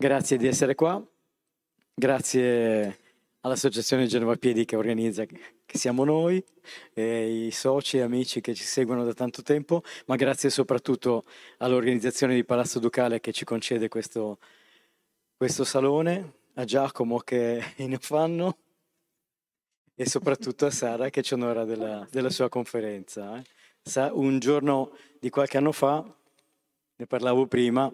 Grazie di essere qua, grazie all'Associazione Genova Piedi che organizza, che siamo noi, e i soci e amici che ci seguono da tanto tempo, ma grazie soprattutto all'organizzazione di Palazzo Ducale che ci concede questo, questo salone, a Giacomo che ne fanno e soprattutto a Sara che ci onora della, della sua conferenza. Eh. Un giorno di qualche anno fa, ne parlavo prima,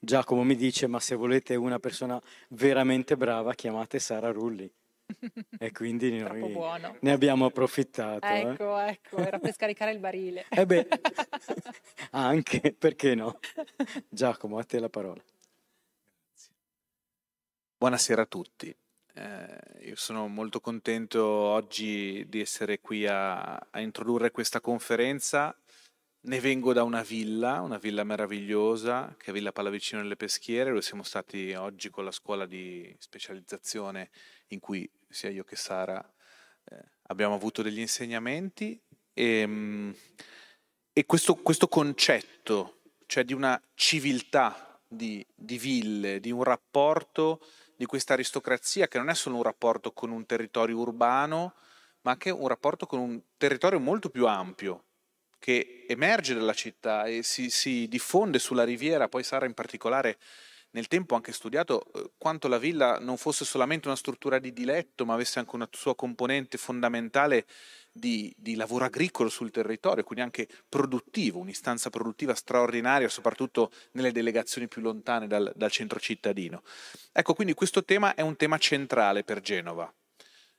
Giacomo mi dice, ma se volete una persona veramente brava, chiamate Sara Rulli. E quindi noi ne abbiamo approfittato. Eh. Ecco, eh. ecco, era per scaricare il barile. Eh beh, anche, perché no? Giacomo, a te la parola. Buonasera a tutti. Eh, io sono molto contento oggi di essere qui a, a introdurre questa conferenza ne vengo da una villa, una villa meravigliosa, che è Villa Pallavicino nelle Peschiere, dove siamo stati oggi con la scuola di specializzazione in cui sia io che Sara eh, abbiamo avuto degli insegnamenti. E, ehm, e questo, questo, concetto, cioè di una civiltà di, di ville, di un rapporto di questa aristocrazia, che non è solo un rapporto con un territorio urbano, ma anche un rapporto con un territorio molto più ampio, che emerge dalla città e si, si, diffonde sulla riviera, poi Sara in particolare nel tempo ha anche studiato eh, quanto la villa non fosse solamente una struttura di diletto, ma avesse anche una sua componente fondamentale di, di, lavoro agricolo sul territorio, quindi anche produttivo, un'istanza produttiva straordinaria, soprattutto nelle delegazioni più lontane dal, dal centro cittadino. Ecco, quindi questo tema è un tema centrale per Genova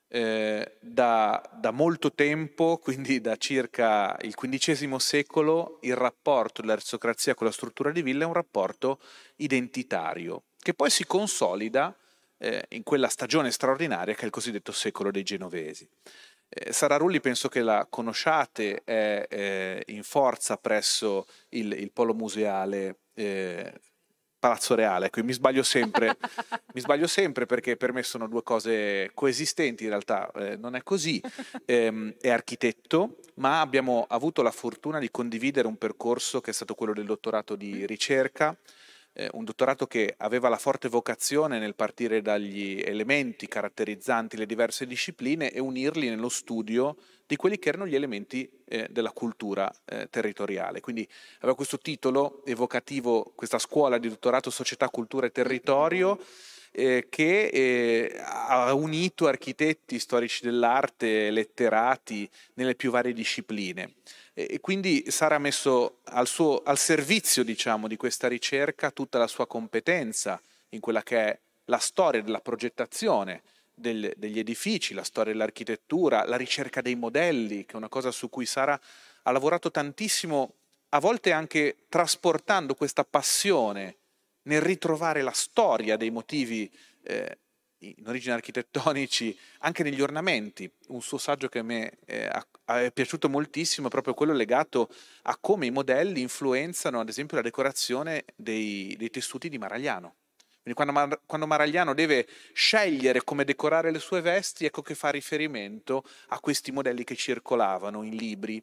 eh, da, da, molto tempo, quindi da circa il XV secolo, il rapporto dell'aristocrazia con la struttura di villa è un rapporto identitario, che poi si consolida eh, in quella stagione straordinaria che è il cosiddetto secolo dei genovesi. Eh, Sararulli penso che la conosciate, è eh, in forza presso il, il polo museale eh, Palazzo Reale, ecco, mi sbaglio sempre, mi sbaglio sempre perché per me sono due cose coesistenti, in realtà eh, non è così, eh, è architetto, ma abbiamo avuto la fortuna di condividere un percorso che è stato quello del dottorato di ricerca, eh, un dottorato che aveva la forte vocazione nel partire dagli elementi caratterizzanti le diverse discipline e unirli nello studio di quelli che erano gli elementi eh, della cultura eh, territoriale. Quindi aveva questo titolo evocativo, questa scuola di dottorato Società, Cultura e Territorio, eh, che eh, ha unito architetti, storici dell'arte, letterati nelle più varie discipline. E quindi Sara ha messo al, suo, al servizio diciamo, di questa ricerca tutta la sua competenza in quella che è la storia della progettazione, del, degli edifici, la storia dell'architettura, la ricerca dei modelli, che è una cosa su cui Sara ha lavorato tantissimo, a volte anche trasportando questa passione nel ritrovare la storia dei motivi eh, in origine architettonici, anche negli ornamenti. Un suo saggio che a me eh, è piaciuto moltissimo è proprio quello legato a come i modelli influenzano, ad esempio, la decorazione dei, dei tessuti di Maragliano. Quindi quando, Mar- quando Maragliano deve scegliere come decorare le sue vesti, ecco che fa riferimento a questi modelli che circolavano in libri,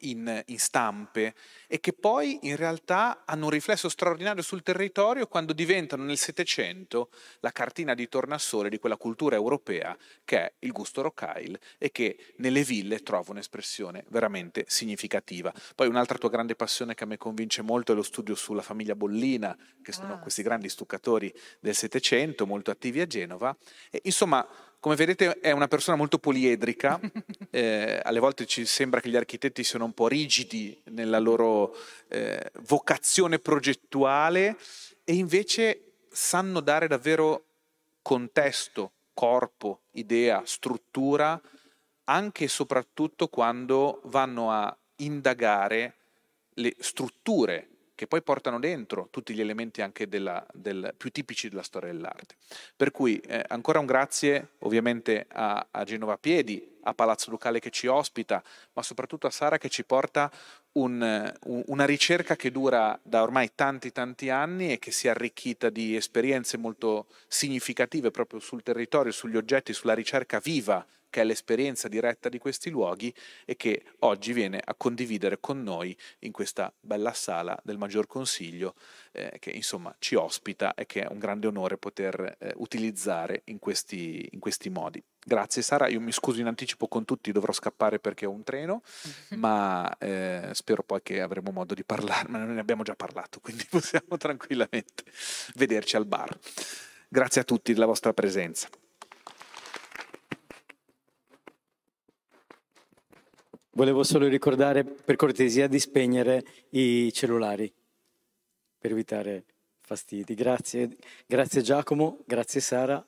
in, in, stampe e che poi in realtà hanno un riflesso straordinario sul territorio quando diventano nel Settecento la cartina di tornasole di quella cultura europea che è il gusto rocaille e che nelle ville trova un'espressione veramente significativa. Poi un'altra tua grande passione che a me convince molto è lo studio sulla famiglia Bollina, che sono ah. questi grandi stuccatori del Settecento, molto attivi a Genova. E, insomma, come vedete è una persona molto poliedrica, eh, alle volte ci sembra che gli architetti siano un po' rigidi nella loro eh, vocazione progettuale e invece sanno dare davvero contesto, corpo, idea, struttura, anche e soprattutto quando vanno a indagare le strutture che poi portano dentro tutti gli elementi anche della, del, più tipici della storia dell'arte. Per cui eh, ancora un grazie ovviamente a, a Genova Piedi, a Palazzo Ducale che ci ospita, ma soprattutto a Sara che ci porta un, una ricerca che dura da ormai tanti tanti anni e che si è arricchita di esperienze molto significative proprio sul territorio, sugli oggetti, sulla ricerca viva che è l'esperienza diretta di questi luoghi e che oggi viene a condividere con noi in questa bella sala del Maggior Consiglio eh, che insomma ci ospita e che è un grande onore poter eh, utilizzare in questi, in questi modi. Grazie Sara, io mi scuso in anticipo con tutti, dovrò scappare perché ho un treno, ma eh, spero poi che avremo modo di parlare, ma ne abbiamo già parlato, quindi possiamo tranquillamente vederci al bar. Grazie a tutti della vostra presenza. Volevo solo ricordare per cortesia di spegnere i cellulari per evitare fastidi. Grazie, grazie Giacomo, grazie Sara.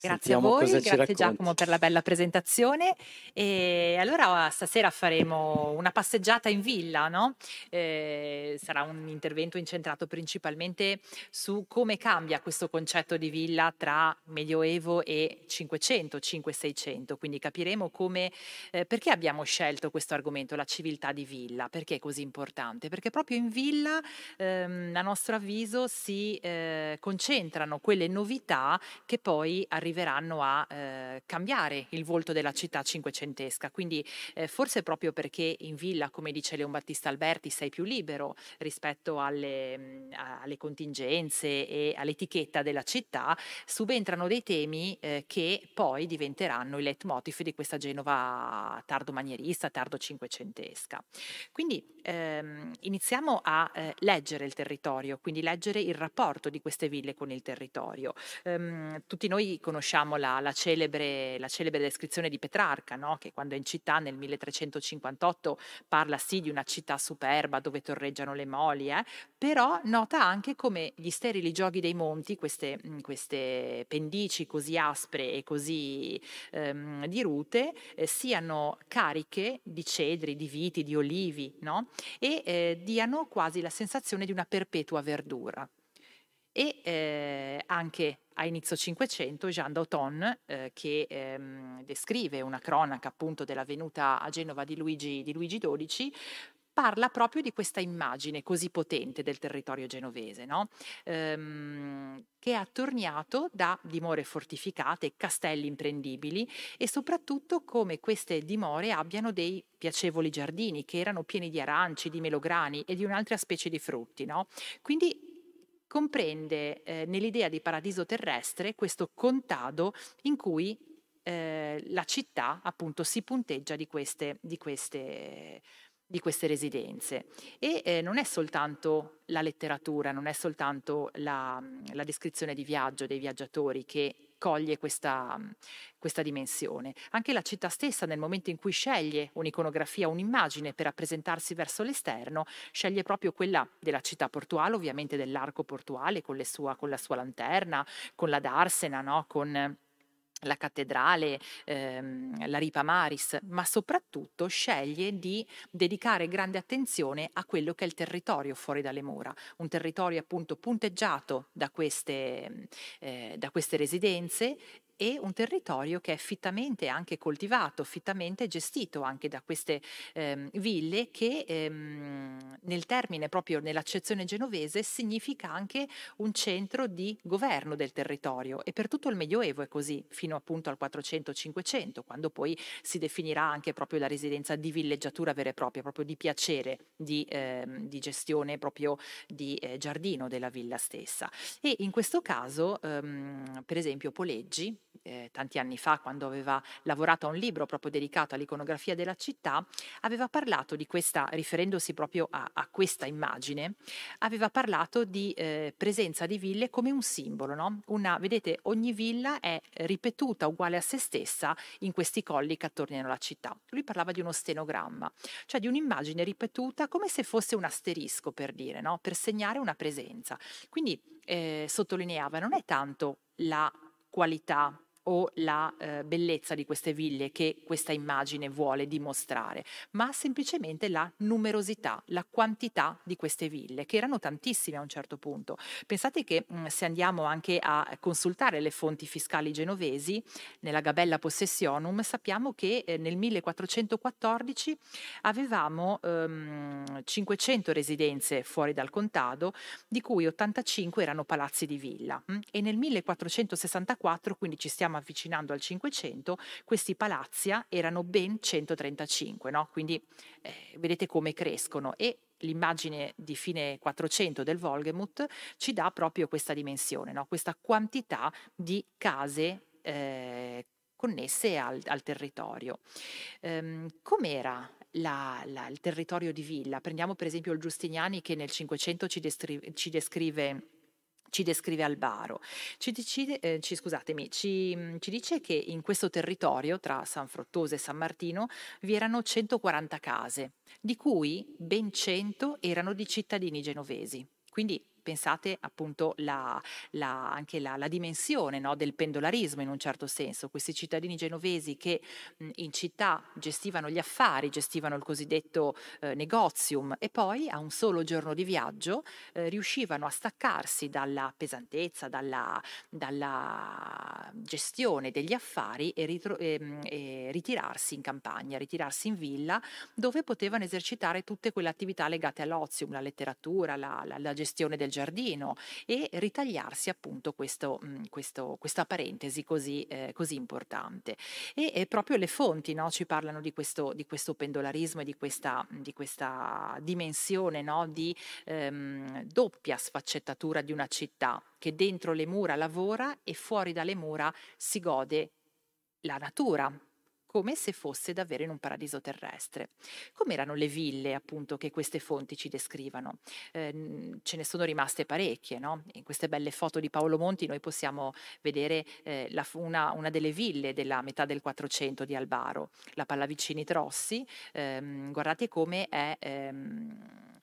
Grazie Sentiamo a voi, grazie Giacomo per la bella presentazione. E allora stasera faremo una passeggiata in villa, no? eh, sarà un intervento incentrato principalmente su come cambia questo concetto di villa tra Medioevo e 500, 500-600. Quindi capiremo come, eh, perché abbiamo scelto questo argomento, la civiltà di villa, perché è così importante? Perché proprio in villa, ehm, a nostro avviso, si eh, concentrano quelle novità che poi arrivano arriveranno a eh, cambiare il volto della città cinquecentesca. Quindi eh, forse proprio perché in villa, come dice Leon Battista Alberti, sei più libero rispetto alle, mh, alle contingenze e all'etichetta della città, subentrano dei temi eh, che poi diventeranno il leitmotiv di questa Genova tardo manierista, tardo cinquecentesca. Quindi ehm, iniziamo a eh, leggere il territorio, quindi leggere il rapporto di queste ville con il territorio. Ehm, tutti noi conosciamo la, la, celebre, la celebre, descrizione di Petrarca, no? che quando è in città nel 1358 parla sì di una città superba dove torreggiano le moli, eh? però nota anche come gli sterili giochi dei monti, queste, queste pendici così aspre e così ehm, dirute, eh, siano cariche di cedri, di viti, di olivi, no? e eh, diano quasi la sensazione di una perpetua verdura. E eh, anche a inizio Cinquecento Jean d'Auton, eh, che ehm, descrive una cronaca appunto della venuta a Genova di Luigi, di Luigi XII, parla proprio di questa immagine così potente del territorio genovese, no? ehm, che è attorniato da dimore fortificate, castelli imprendibili e soprattutto come queste dimore abbiano dei piacevoli giardini che erano pieni di aranci, di melograni e di un'altra specie di frutti. No? Quindi comprende eh, nell'idea di paradiso terrestre questo contado in cui eh, la città appunto si punteggia di queste, di queste di queste residenze. E eh, non è soltanto la letteratura, non è soltanto la, la, descrizione di viaggio dei viaggiatori che coglie questa, questa, dimensione. Anche la città stessa, nel momento in cui sceglie un'iconografia, un'immagine per rappresentarsi verso l'esterno, sceglie proprio quella della città portuale, ovviamente dell'arco portuale, con, sua, con la sua lanterna, con la darsena, no? con la cattedrale, ehm, la Ripa Maris, ma soprattutto sceglie di dedicare grande attenzione a quello che è il territorio fuori dalle mura, un territorio appunto punteggiato da queste, eh, da queste residenze e un territorio che è fittamente anche coltivato, fittamente gestito anche da queste ehm, ville che ehm, nel termine proprio nell'accezione genovese significa anche un centro di governo del territorio e per tutto il Medioevo è così fino appunto al 400-500 quando poi si definirà anche proprio la residenza di villeggiatura vera e propria, proprio di piacere di, ehm, di gestione proprio di eh, giardino della villa stessa. E in questo caso ehm, per esempio Poleggi eh, tanti anni fa, quando aveva lavorato a un libro proprio dedicato all'iconografia della città, aveva parlato di questa, riferendosi proprio a, a questa immagine, aveva parlato di eh, presenza di ville come un simbolo. No? Una, vedete, ogni villa è ripetuta uguale a se stessa in questi colli che attorniano la città. Lui parlava di uno stenogramma, cioè di un'immagine ripetuta come se fosse un asterisco per dire, no? per segnare una presenza. Quindi eh, sottolineava, non è tanto la qualità o la eh, bellezza di queste ville che questa immagine vuole dimostrare, ma semplicemente la numerosità, la quantità di queste ville, che erano tantissime a un certo punto. Pensate che mh, mm, se andiamo anche a consultare le fonti fiscali genovesi, nella Gabella Possessionum, sappiamo che eh, nel 1414 avevamo ehm, 500 residenze fuori dal contado, di cui 85 erano palazzi di villa. Mh? E nel 1464, quindi ci stiamo avvicinando al 500, questi palazzi erano ben 135, no? quindi eh, vedete come crescono e l'immagine di fine 400 del Volgemut ci dà proprio questa dimensione, no? questa quantità di case eh, connesse al, al territorio. Um, com'era la, la, il territorio di Villa? Prendiamo per esempio il Giustiniani che nel 500 ci, descrive, ci descrive ci descrive Albaro. Ci, decide, eh, ci, ci, mm, ci, dice che in questo territorio, tra San Frottoso e San Martino, vi erano 140 case, di cui ben 100 erano di cittadini genovesi. Quindi pensate appunto la, la, anche la, la dimensione no, del pendolarismo in un certo senso, questi cittadini genovesi che mh, in città gestivano gli affari, gestivano il cosiddetto eh, negozium e poi a un solo giorno di viaggio eh, riuscivano a staccarsi dalla pesantezza, dalla, dalla gestione degli affari e, ritro- e, e ritirarsi in campagna, ritirarsi in villa dove potevano esercitare tutte quelle attività legate all'ozium, la letteratura, la, la, la gestione del giardino e ritagliarsi appunto questo, mm, questo, questa parentesi così, eh, così importante. E, proprio le fonti no, ci parlano di questo, di questo pendolarismo e di questa, di questa dimensione no, di ehm, doppia sfaccettatura di una città che dentro le mura lavora e fuori dalle mura si gode la natura, come se fosse davvero in un paradiso terrestre. Come erano le ville, appunto, che queste fonti ci descrivano? Eh, ce ne sono rimaste parecchie, no? In queste belle foto di Paolo Monti noi possiamo vedere eh, la, una, una, delle ville della metà del 400 di Albaro, la Pallavicini Trossi. Ehm, guardate come è... Ehm,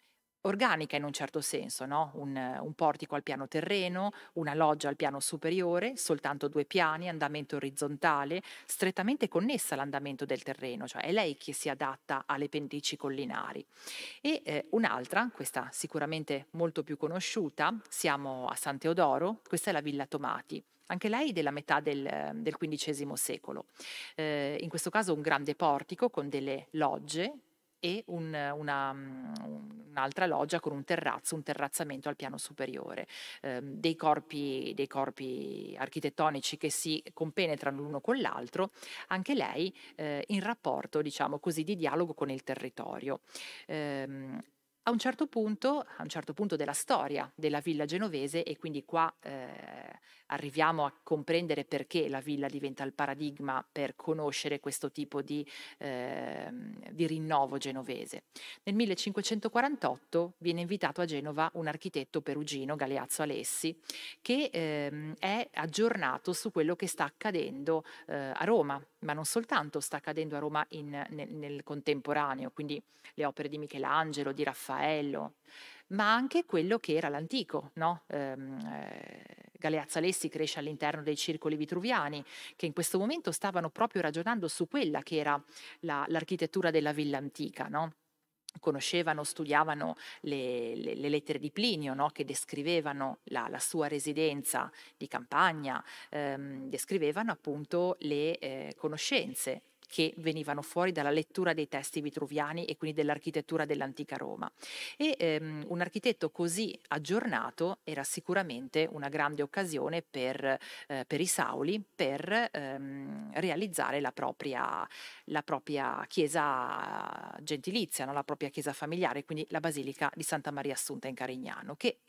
organica in un certo senso, no? un, un, portico al piano terreno, una loggia al piano superiore, soltanto due piani, andamento orizzontale, strettamente connessa all'andamento del terreno, cioè è lei che si adatta alle pendici collinari. E eh, un'altra, questa sicuramente molto più conosciuta, siamo a San Teodoro, questa è la Villa Tomati anche lei della metà del, del XV secolo. Eh, in questo caso un grande portico con delle logge e un, una, mm, un'altra loggia con un terrazzo, un terrazzamento al piano superiore, eh, dei, corpi, dei, corpi, architettonici che si compenetrano l'uno con l'altro, anche lei eh, in rapporto, diciamo così, di dialogo con il territorio. Eh, a un certo punto, a un certo punto della storia della villa genovese, e quindi qua eh, arriviamo a comprendere perché la villa diventa il paradigma per conoscere questo tipo di, eh, di rinnovo genovese. Nel 1548 viene invitato a Genova un architetto perugino, Galeazzo Alessi, che eh, è aggiornato su quello che sta accadendo eh, a Roma, ma non soltanto sta accadendo a Roma in, nel, nel contemporaneo, quindi le opere di Michelangelo, di Raffaello, ma anche quello che era l'antico. No? Ehm, eh, Galeazza Lessi cresce all'interno dei circoli vitruviani, che in questo momento stavano proprio ragionando su quella che era la, l'architettura della villa antica. No? conoscevano, studiavano le, le, le, lettere di Plinio no? che descrivevano la, la, sua residenza di campagna, ehm, descrivevano appunto le eh, conoscenze che venivano fuori dalla lettura dei testi vitruviani e quindi dell'architettura dell'antica Roma. E ehm, un architetto così aggiornato era sicuramente una grande occasione per, eh, per i Sauli per ehm, realizzare la propria, la propria chiesa gentilizia, no? la propria chiesa familiare, quindi la Basilica di Santa Maria Assunta in Carignano, che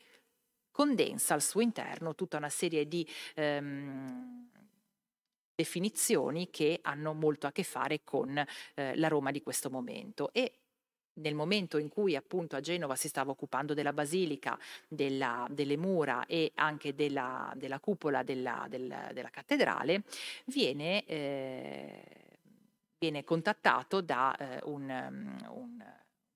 condensa al suo interno tutta una serie di ehm, definizioni che hanno molto a che fare con eh, la Roma di questo momento. E nel momento in cui appunto a Genova si stava occupando della basilica, della, delle mura e anche della, della cupola della, della, cattedrale, viene, eh, viene contattato da eh, un, un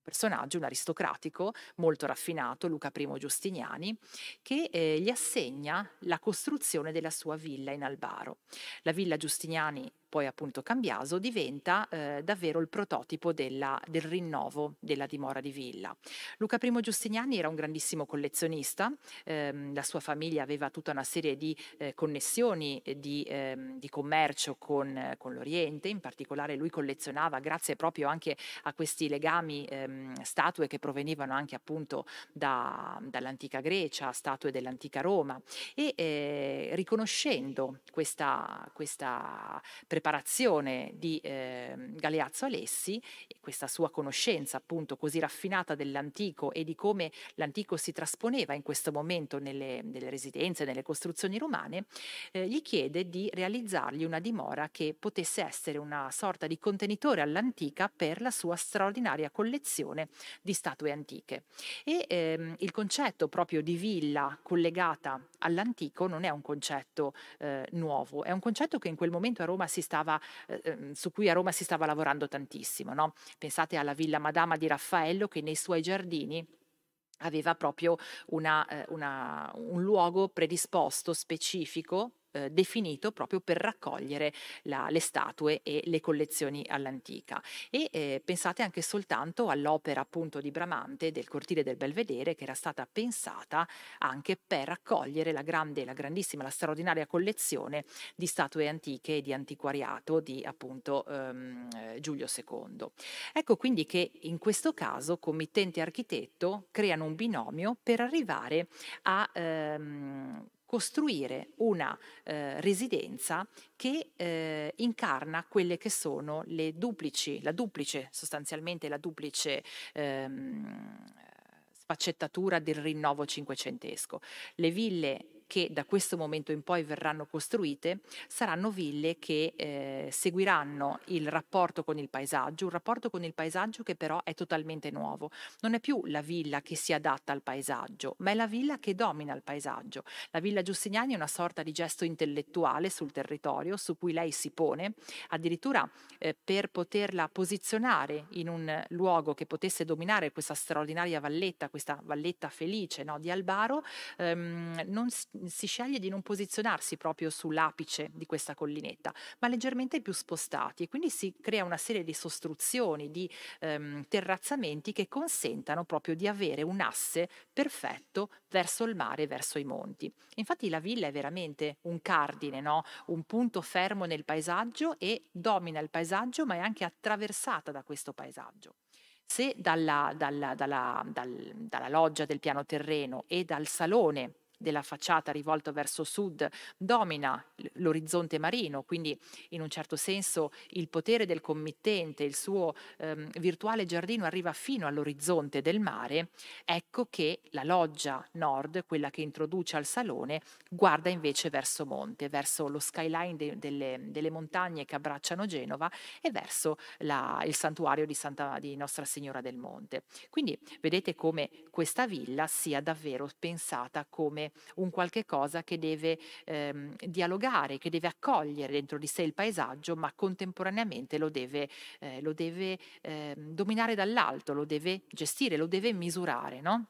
personaggio, un aristocratico molto raffinato, Luca I Giustiniani, che eh, gli assegna la costruzione della sua villa in Albaro. La villa Giustiniani poi appunto Cambiaso, diventa eh, davvero il prototipo della, del rinnovo della dimora di villa. Luca I Giustiniani era un grandissimo collezionista, ehm, la sua famiglia aveva tutta una serie di eh, connessioni di, ehm, di commercio con, con, l'Oriente, in particolare lui collezionava, grazie proprio anche a questi legami, ehm, statue che provenivano anche appunto da, dall'antica Grecia, statue dell'antica Roma e eh, riconoscendo questa, questa preparazione preparazione di eh, Galeazzo Alessi questa sua conoscenza appunto così raffinata dell'antico e di come l'antico si trasponeva in questo momento nelle, nelle residenze, nelle costruzioni romane, eh, gli chiede di realizzargli una dimora che potesse essere una sorta di contenitore all'antica per la sua straordinaria collezione di statue antiche. E ehm, il concetto proprio di villa collegata all'antico non è un concetto eh, nuovo, è un concetto che in quel momento a Roma si stava, eh, ehm, su cui a Roma si stava lavorando tantissimo. No? Pensate alla Villa Madama di Raffaello che nei suoi giardini aveva proprio una, eh, una, un luogo predisposto specifico eh, definito proprio per raccogliere la, le statue e le collezioni all'antica. E eh, pensate anche soltanto all'opera appunto di Bramante del cortile del Belvedere che era stata pensata anche per raccogliere la grande, la grandissima, la straordinaria collezione di statue antiche e di antiquariato di appunto ehm, eh, Giulio II. Ecco quindi che in questo caso committente e architetto creano un binomio per arrivare a ehm, costruire una eh, residenza che eh, incarna quelle che sono le duplici, la duplice, sostanzialmente la duplice ehm, sfaccettatura del rinnovo cinquecentesco. Le ville che da questo momento in poi verranno costruite saranno ville che eh, seguiranno il rapporto con il paesaggio, un rapporto con il paesaggio che però è totalmente nuovo. Non è più la villa che si adatta al paesaggio, ma è la villa che domina il paesaggio. La villa Giustiniani è una sorta di gesto intellettuale sul territorio su cui lei si pone, addirittura eh, per poterla posizionare in un luogo che potesse dominare questa straordinaria valletta, questa valletta felice no, di Albaro, ehm, non, si sceglie di non posizionarsi proprio sull'apice di questa collinetta, ma leggermente più spostati e quindi si crea una serie di sostruzioni, di ehm, terrazzamenti che consentano proprio di avere un asse perfetto verso il mare, verso i monti. Infatti la villa è veramente un cardine, no? un punto fermo nel paesaggio e domina il paesaggio, ma è anche attraversata da questo paesaggio. Se dalla, dalla, dalla, dalla loggia del piano terreno e dal salone della facciata rivolto verso sud domina l'orizzonte marino, quindi in un certo senso il potere del committente, il suo ehm, virtuale giardino arriva fino all'orizzonte del mare, ecco che la loggia nord, quella che introduce al salone, guarda invece verso monte, verso lo skyline de- delle, delle, montagne che abbracciano Genova e verso la, il santuario di, Santa, di Nostra Signora del Monte. Quindi vedete come questa villa sia davvero pensata come un qualche cosa che deve ehm, dialogare, che deve accogliere dentro di sé il paesaggio, ma contemporaneamente lo deve, eh, lo deve eh, dominare dall'alto, lo deve gestire, lo deve misurare, no?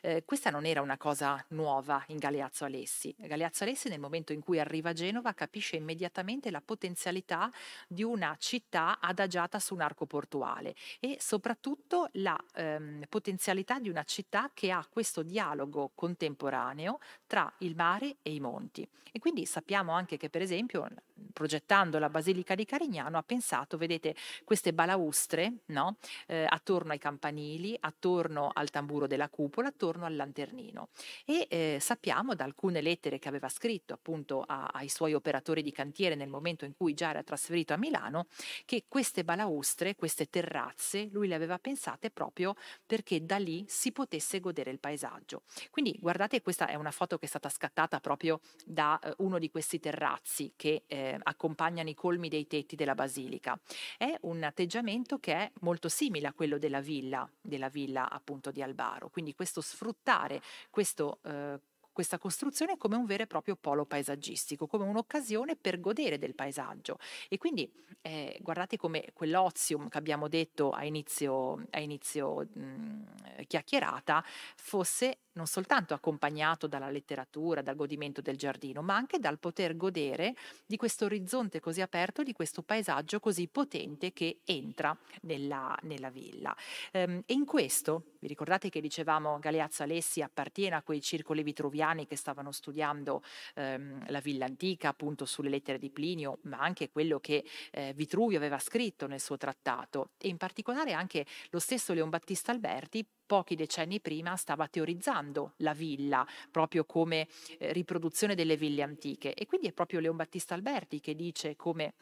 Eh, questa non era una cosa nuova in Galeazzo Alessi. Galeazzo Alessi nel momento in cui arriva a Genova capisce immediatamente la potenzialità di una città adagiata su un arco portuale e soprattutto la ehm, potenzialità di una città che ha questo dialogo contemporaneo tra il mare e i monti. E quindi sappiamo anche che per esempio progettando la Basilica di Carignano ha pensato, vedete, queste balaustre no? eh, attorno ai campanili, attorno al tamburo della cupola, attorno al lanternino. E eh, sappiamo da alcune lettere che aveva scritto appunto a, ai suoi operatori di cantiere nel momento in cui già era trasferito a Milano, che queste balaustre, queste terrazze, lui le aveva pensate proprio perché da lì si potesse godere il paesaggio. Quindi guardate, questa è una foto che è stata scattata proprio da eh, uno di questi terrazzi che eh, accompagnano i colmi dei tetti della basilica. È un atteggiamento che è molto simile a quello della villa, della villa appunto di Albaro. Quindi questo sfruttare questo eh, questa costruzione come un vero e proprio polo paesaggistico, come un'occasione per godere del paesaggio. E quindi eh, guardate come quell'ozium che abbiamo detto a inizio, a inizio mh, chiacchierata fosse non soltanto accompagnato dalla letteratura, dal godimento del giardino, ma anche dal poter godere di questo orizzonte così aperto, di questo paesaggio così potente che entra nella, nella villa. Ehm, e in questo, vi ricordate che dicevamo Galeazzo Alessi appartiene a quei circoli vitruviani che stavano studiando ehm, la villa antica, appunto sulle lettere di Plinio, ma anche quello che eh, Vitruvio aveva scritto nel suo trattato. E in particolare anche lo stesso Leon Battista Alberti pochi decenni prima stava teorizzando la villa proprio come eh, riproduzione delle ville antiche. E quindi è proprio Leon Battista Alberti che dice come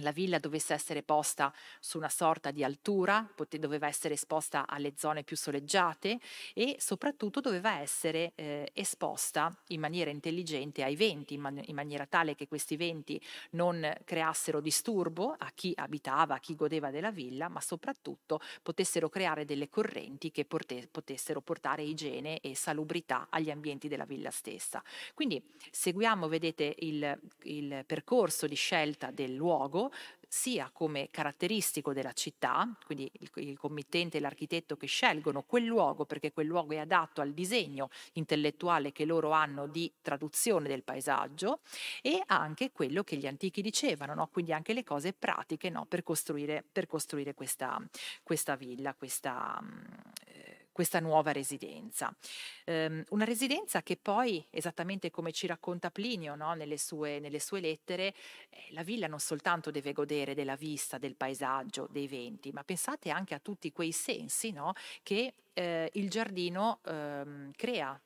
la villa dovesse essere posta su una sorta di altura, pote- doveva essere esposta alle zone più soleggiate e soprattutto doveva essere eh, esposta in maniera intelligente ai venti, in, man- in, maniera tale che questi venti non creassero disturbo a chi abitava, a chi godeva della villa, ma soprattutto potessero creare delle correnti che porte- potessero portare igiene e salubrità agli ambienti della villa stessa. Quindi seguiamo, vedete, il, il percorso di scelta del luogo sia come caratteristico della città, quindi il, il, committente e l'architetto che scelgono quel luogo perché quel luogo è adatto al disegno intellettuale che loro hanno di traduzione del paesaggio e anche quello che gli antichi dicevano, no? quindi anche le cose pratiche no? per, costruire, per costruire questa, questa villa, questa, questa nuova residenza. Um, una residenza che poi, esattamente come ci racconta Plinio no, nelle, sue, nelle, sue, lettere, eh, la villa non soltanto deve godere della vista, del paesaggio, dei venti, ma pensate anche a tutti quei sensi no, che eh, il giardino eh, crea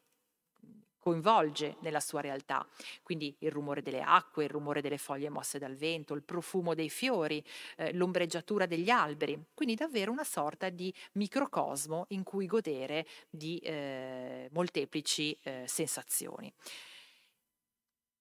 coinvolge nella sua realtà. Quindi il rumore delle acque, il rumore delle foglie mosse dal vento, il profumo dei fiori, eh, l'ombreggiatura degli alberi. Quindi davvero una sorta di microcosmo in cui godere di eh, molteplici eh, sensazioni.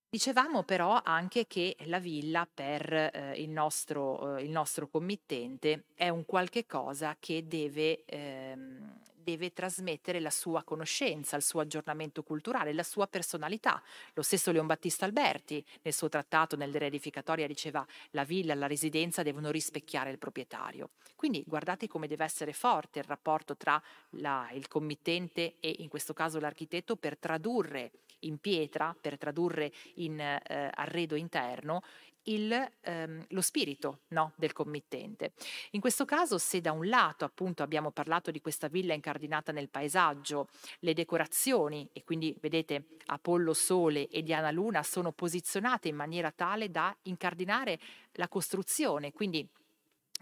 Dicevamo però anche che la villa per eh, il, nostro, eh, il, nostro, committente è un qualche cosa che deve ehm, deve trasmettere la sua conoscenza, il suo aggiornamento culturale, la sua personalità. Lo stesso Leon Battista Alberti nel suo trattato nel Reedificatoria diceva la villa la residenza devono rispecchiare il proprietario. Quindi guardate come deve essere forte il rapporto tra la, il committente e in questo caso l'architetto per tradurre in pietra, per tradurre in eh, arredo interno il, ehm, lo spirito no, del committente. In questo caso, se da un lato appunto abbiamo parlato di questa villa incardinata nel paesaggio, le decorazioni, e quindi vedete Apollo Sole e Diana Luna sono posizionate in maniera tale da incardinare la costruzione, quindi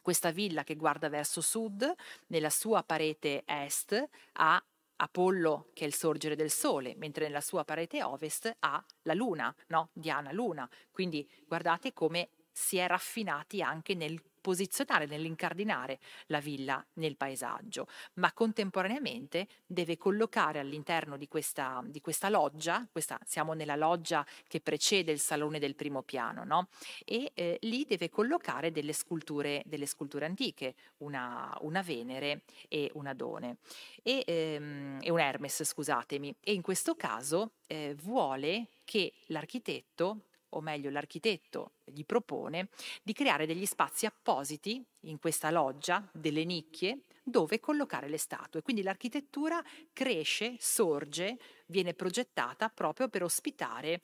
questa villa che guarda verso sud, nella sua parete est ha Apollo che è il sorgere del sole, mentre nella sua parete ovest ha la luna, no? Diana luna. Quindi guardate come si è raffinati anche nel posizionare, nell'incardinare la villa nel paesaggio, ma contemporaneamente deve collocare all'interno di questa, di questa loggia, questa, siamo nella loggia che precede il salone del primo piano, no? e eh, lì deve collocare delle sculture, delle sculture antiche, una, una, Venere e un Adone, e, ehm, e un Hermes, scusatemi, e in questo caso eh, vuole che l'architetto o meglio l'architetto gli propone di creare degli spazi appositi in questa loggia, delle nicchie, dove collocare le statue. Quindi l'architettura cresce, sorge, viene progettata proprio per ospitare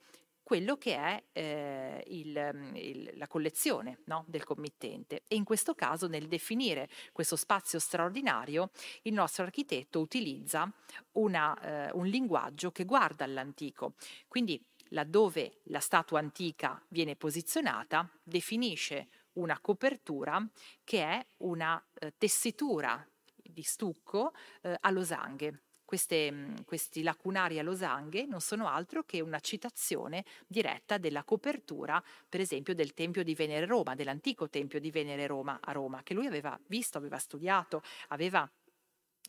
quello che è eh, il, il, la collezione no, del committente. E in questo caso, nel definire questo spazio straordinario, il nostro architetto utilizza una, eh, un linguaggio che guarda all'antico. Quindi laddove la statua antica viene posizionata, definisce una copertura che è una eh, tessitura di stucco eh, a losanghe. Queste, mm, questi lacunari a losanghe non sono altro che una citazione diretta della copertura, per esempio, del Tempio di Venere Roma, dell'antico Tempio di Venere Roma a Roma, che lui aveva visto, aveva studiato, aveva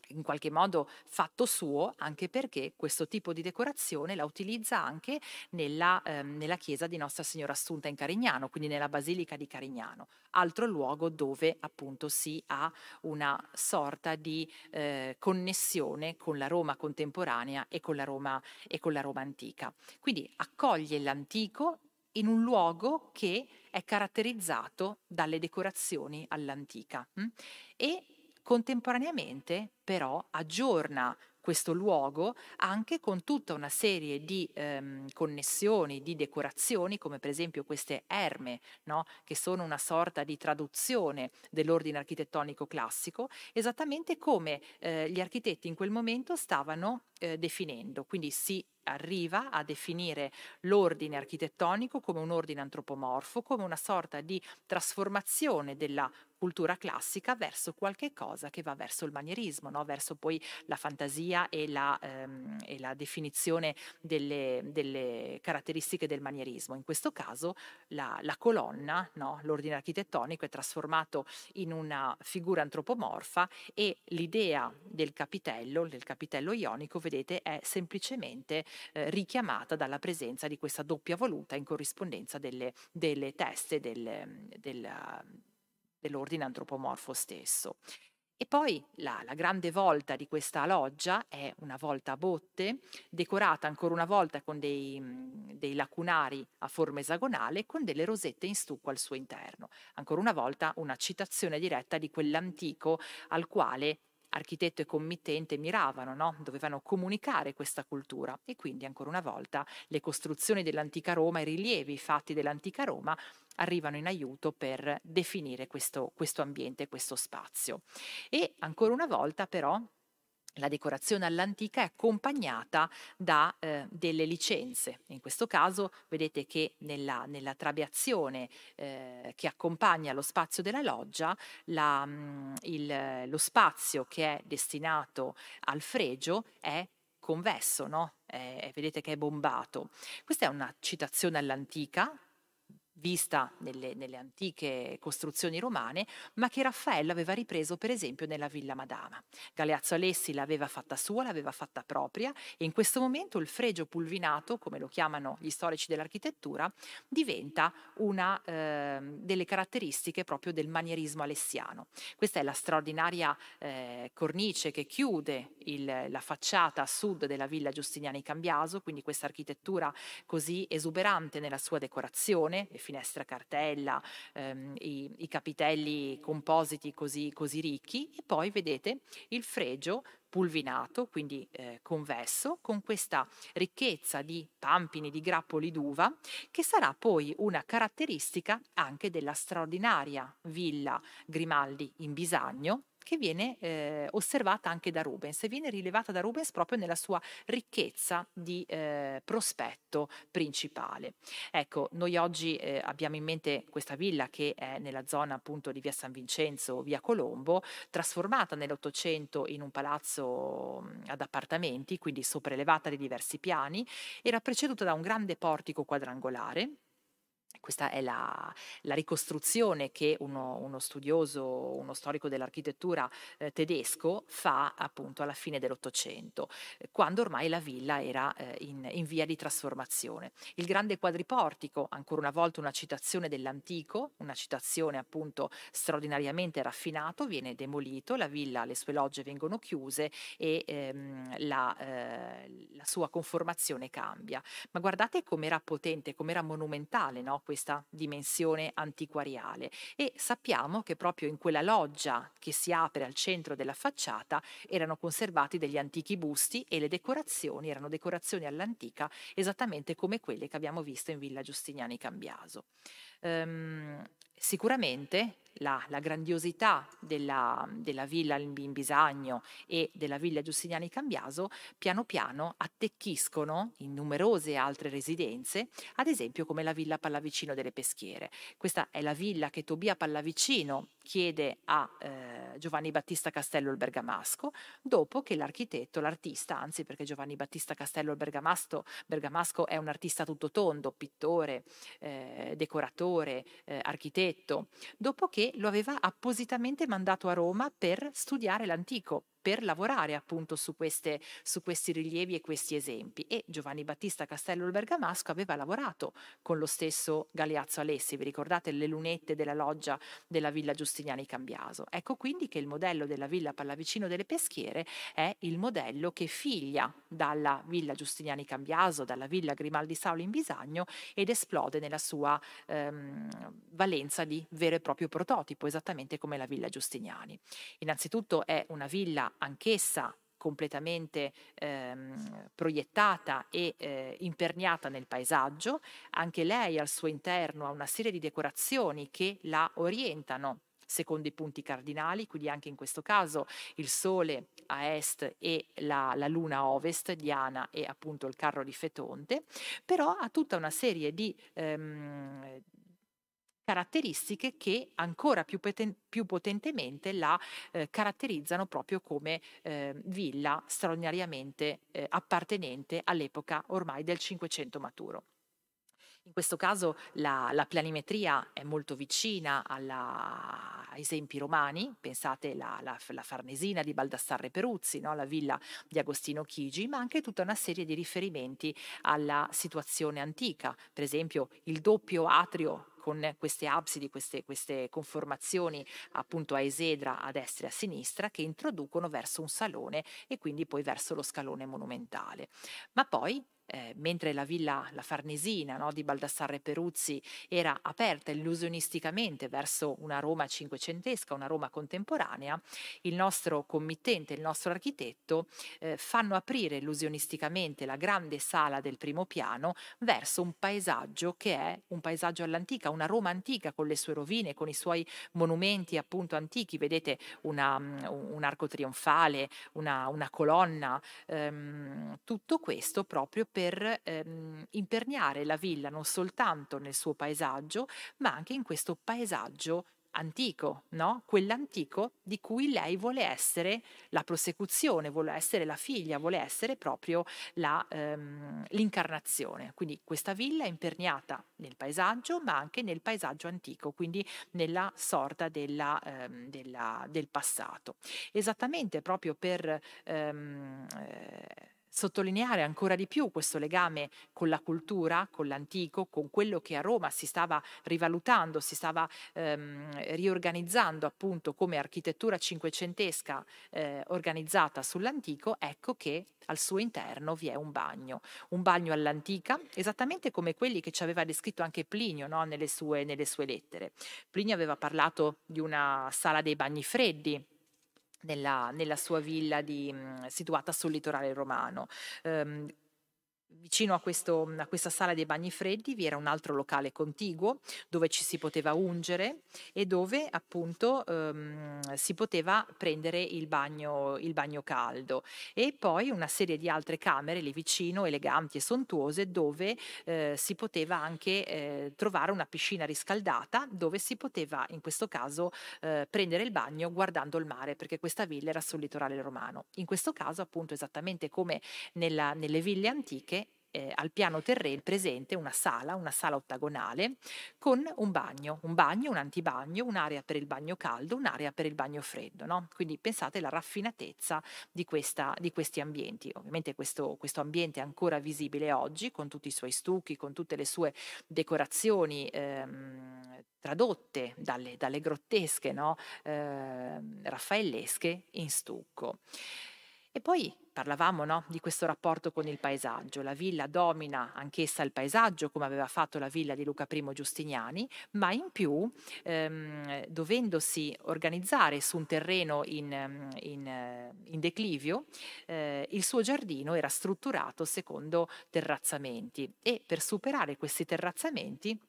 in qualche modo fatto suo, anche perché questo tipo di decorazione la utilizza anche nella, ehm, nella chiesa di Nostra Signora Assunta in Carignano, quindi nella Basilica di Carignano, altro luogo dove appunto si ha una sorta di eh, connessione con la Roma contemporanea e con la Roma, e con la Roma antica. Quindi accoglie l'antico in un luogo che è caratterizzato dalle decorazioni all'antica hm? e Contemporaneamente però aggiorna questo luogo anche con tutta una serie di ehm, connessioni, di decorazioni, come per esempio queste erme, no? che sono una sorta di traduzione dell'ordine architettonico classico, esattamente come eh, gli architetti in quel momento stavano eh, definendo. Quindi si arriva a definire l'ordine architettonico come un ordine antropomorfo, come una sorta di trasformazione della cultura classica verso qualche cosa che va verso il manierismo, no? verso poi la fantasia e la, ehm, e la definizione delle, delle, caratteristiche del manierismo. In questo caso la, la colonna, no? l'ordine architettonico è trasformato in una figura antropomorfa e l'idea del capitello, del capitello ionico, vedete, è semplicemente eh, richiamata dalla presenza di questa doppia voluta in corrispondenza delle, delle teste del, del, dell'ordine antropomorfo stesso. E poi la, la, grande volta di questa loggia è una volta a botte, decorata ancora una volta con dei, dei, lacunari a forma esagonale con delle rosette in stucco al suo interno. Ancora una volta una citazione diretta di quell'antico al quale architetto e committente miravano, no? dovevano comunicare questa cultura e quindi ancora una volta le costruzioni dell'antica Roma, i rilievi fatti dell'antica Roma arrivano in aiuto per definire questo, questo ambiente, questo spazio. E ancora una volta però la decorazione all'antica è accompagnata da eh, delle licenze. In questo caso vedete che nella, nella trabeazione eh, che accompagna lo spazio della loggia, la, mm, il, lo spazio che è destinato al fregio è convesso, no? eh, vedete che è bombato. Questa è una citazione all'antica, vista nelle, nelle, antiche costruzioni romane, ma che Raffaello aveva ripreso per esempio nella Villa Madama. Galeazzo Alessi l'aveva fatta sua, l'aveva fatta propria e in questo momento il fregio pulvinato, come lo chiamano gli storici dell'architettura, diventa una eh, delle caratteristiche proprio del manierismo alessiano. Questa è la straordinaria eh, cornice che chiude il, la facciata a sud della Villa Giustiniani Cambiaso, quindi questa architettura così esuberante nella sua decorazione, finestra cartella, ehm, i, i, capitelli compositi così, così ricchi e poi vedete il fregio pulvinato, quindi eh, convesso, con questa ricchezza di pampini, di grappoli d'uva, che sarà poi una caratteristica anche della straordinaria villa Grimaldi in Bisagno, che viene eh, osservata anche da Rubens e viene rilevata da Rubens proprio nella sua ricchezza di eh, prospetto principale. Ecco, noi oggi eh, abbiamo in mente questa villa che è nella zona appunto di via San Vincenzo, via Colombo, trasformata nell'Ottocento in un palazzo ad appartamenti, quindi sopraelevata di diversi piani, era preceduta da un grande portico quadrangolare questa è la, la ricostruzione che uno, uno, studioso, uno storico dell'architettura eh, tedesco fa appunto alla fine dell'Ottocento, eh, quando ormai la villa era eh, in, in, via di trasformazione. Il grande quadriportico, ancora una volta una citazione dell'antico, una citazione appunto straordinariamente raffinato, viene demolito, la villa, le sue logge vengono chiuse e ehm, la, eh, la, sua conformazione cambia. Ma guardate com'era potente, com'era monumentale no? Questa dimensione antiquariale e sappiamo che proprio in quella loggia che si apre al centro della facciata erano conservati degli antichi busti e le decorazioni erano decorazioni all'antica esattamente come quelle che abbiamo visto in Villa Giustiniani Cambiaso. Um, sicuramente la, la grandiosità della, della, villa in Bisagno e della villa Giustiniani Cambiaso piano piano attecchiscono in numerose altre residenze, ad esempio come la villa Pallavicino delle Peschiere. Questa è la villa che Tobia Pallavicino chiede a eh, Giovanni Battista Castello il Bergamasco, dopo che l'architetto, l'artista, anzi perché Giovanni Battista Castello il Bergamasco, Bergamasco è un artista tutto tondo, pittore, eh, decoratore, eh, architetto, dopo che lo aveva appositamente mandato a Roma per studiare l'antico per lavorare appunto su, queste, su questi rilievi e questi esempi. E Giovanni Battista Castello il Bergamasco aveva lavorato con lo stesso Galeazzo Alessi, vi ricordate le lunette della loggia della Villa Giustiniani Cambiaso. Ecco quindi che il modello della Villa Pallavicino delle Peschiere è il modello che figlia dalla Villa Giustiniani Cambiaso, dalla Villa Grimaldi Sauli in Bisagno ed esplode nella sua ehm, valenza di vero e proprio prototipo, esattamente come la Villa Giustiniani. Innanzitutto è una villa anch'essa completamente ehm, proiettata e eh, imperniata nel paesaggio, anche lei al suo interno ha una serie di decorazioni che la orientano secondo i punti cardinali, quindi anche in questo caso il Sole a est e la, la Luna a ovest, Diana e appunto il carro di Fetonte, però ha tutta una serie di ehm, caratteristiche che ancora più, peten- più potentemente la eh, caratterizzano proprio come eh, villa straordinariamente eh, appartenente all'epoca ormai del Cinquecento maturo. In questo caso la, la planimetria è molto vicina alla, ai esempi romani, pensate la, la, la Farnesina di Baldassarre Peruzzi, no? la villa di Agostino Chigi, ma anche tutta una serie di riferimenti alla situazione antica, per esempio il doppio atrio con queste absidi, queste, queste, conformazioni appunto a esedra a destra e a sinistra che introducono verso un salone e quindi poi verso lo scalone monumentale. Ma poi eh, mentre la villa La Farnesina no, di Baldassarre Peruzzi era aperta illusionisticamente verso una Roma cinquecentesca, una Roma contemporanea, il nostro committente, il nostro architetto eh, fanno aprire illusionisticamente la grande sala del primo piano verso un paesaggio che è un paesaggio all'antica, una Roma antica con le sue rovine, con i suoi monumenti appunto antichi, vedete una, un arco trionfale, una, una colonna, ehm, tutto questo proprio per per ehm, imperniare la villa non soltanto nel suo paesaggio, ma anche in questo paesaggio antico, no? Quell'antico di cui lei vuole essere la prosecuzione, vuole essere la figlia, vuole essere proprio la, ehm, l'incarnazione. Quindi questa villa è imperniata nel paesaggio, ma anche nel paesaggio antico, quindi nella sorta della, ehm, della, del passato. Esattamente proprio per ehm, eh, sottolineare ancora di più questo legame con la cultura, con l'antico, con quello che a Roma si stava rivalutando, si stava ehm, riorganizzando appunto come architettura cinquecentesca eh, organizzata sull'antico, ecco che al suo interno vi è un bagno, un bagno all'antica, esattamente come quelli che ci aveva descritto anche Plinio no? nelle, sue, nelle sue lettere. Plinio aveva parlato di una sala dei bagni freddi, nella, nella sua villa di, mhmm, situata sul litorale romano. Um, Vicino a, questo, a, questa sala dei bagni freddi vi era un altro locale contiguo dove ci si poteva ungere e dove appunto ehm, si poteva prendere il bagno, il bagno, caldo e poi una serie di altre camere lì vicino, eleganti e sontuose, dove eh, si poteva anche eh, trovare una piscina riscaldata dove si poteva in questo caso eh, prendere il bagno guardando il mare perché questa villa era sul litorale romano. In questo caso appunto esattamente come nella, nelle ville antiche eh, al piano terreno presente una sala, una sala ottagonale con un bagno, un bagno, un antibagno, un'area per il bagno caldo, un'area per il bagno freddo. No? Quindi pensate alla raffinatezza di, questa, di questi ambienti. Ovviamente questo, questo, ambiente è ancora visibile oggi con tutti i suoi stucchi, con tutte le sue decorazioni ehm, tradotte dalle, dalle grottesche no? eh, raffaellesche in stucco. E poi parlavamo no, di questo rapporto con il paesaggio. La villa domina anch'essa il paesaggio, come aveva fatto la villa di Luca I Giustiniani, ma in più, ehm, dovendosi organizzare su un terreno in, ehm, in, eh, in declivio, eh, il suo giardino era strutturato secondo terrazzamenti e per superare questi terrazzamenti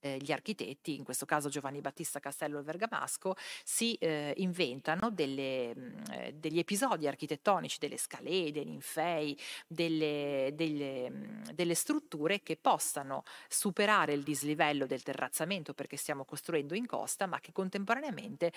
eh, gli architetti, in questo caso Giovanni Battista Castello e Vergamasco, si eh, inventano delle, mh, mm, eh, degli episodi architettonici, delle scalette, dei ninfei, delle, delle, mh, mm, delle, strutture che possano superare il dislivello del terrazzamento perché stiamo costruendo in costa, ma che contemporaneamente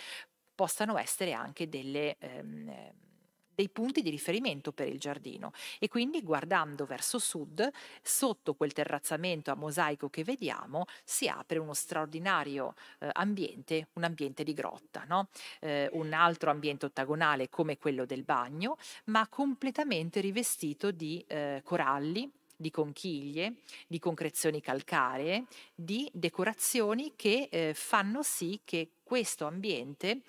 possano essere anche delle... Ehm, dei punti di riferimento per il giardino e quindi guardando verso sud, sotto quel terrazzamento a mosaico che vediamo, si apre uno straordinario eh, ambiente, un ambiente di grotta, no? eh, un altro ambiente ottagonale come quello del bagno, ma completamente rivestito di eh, coralli, di conchiglie, di concrezioni calcaree, di decorazioni che eh, fanno sì che questo ambiente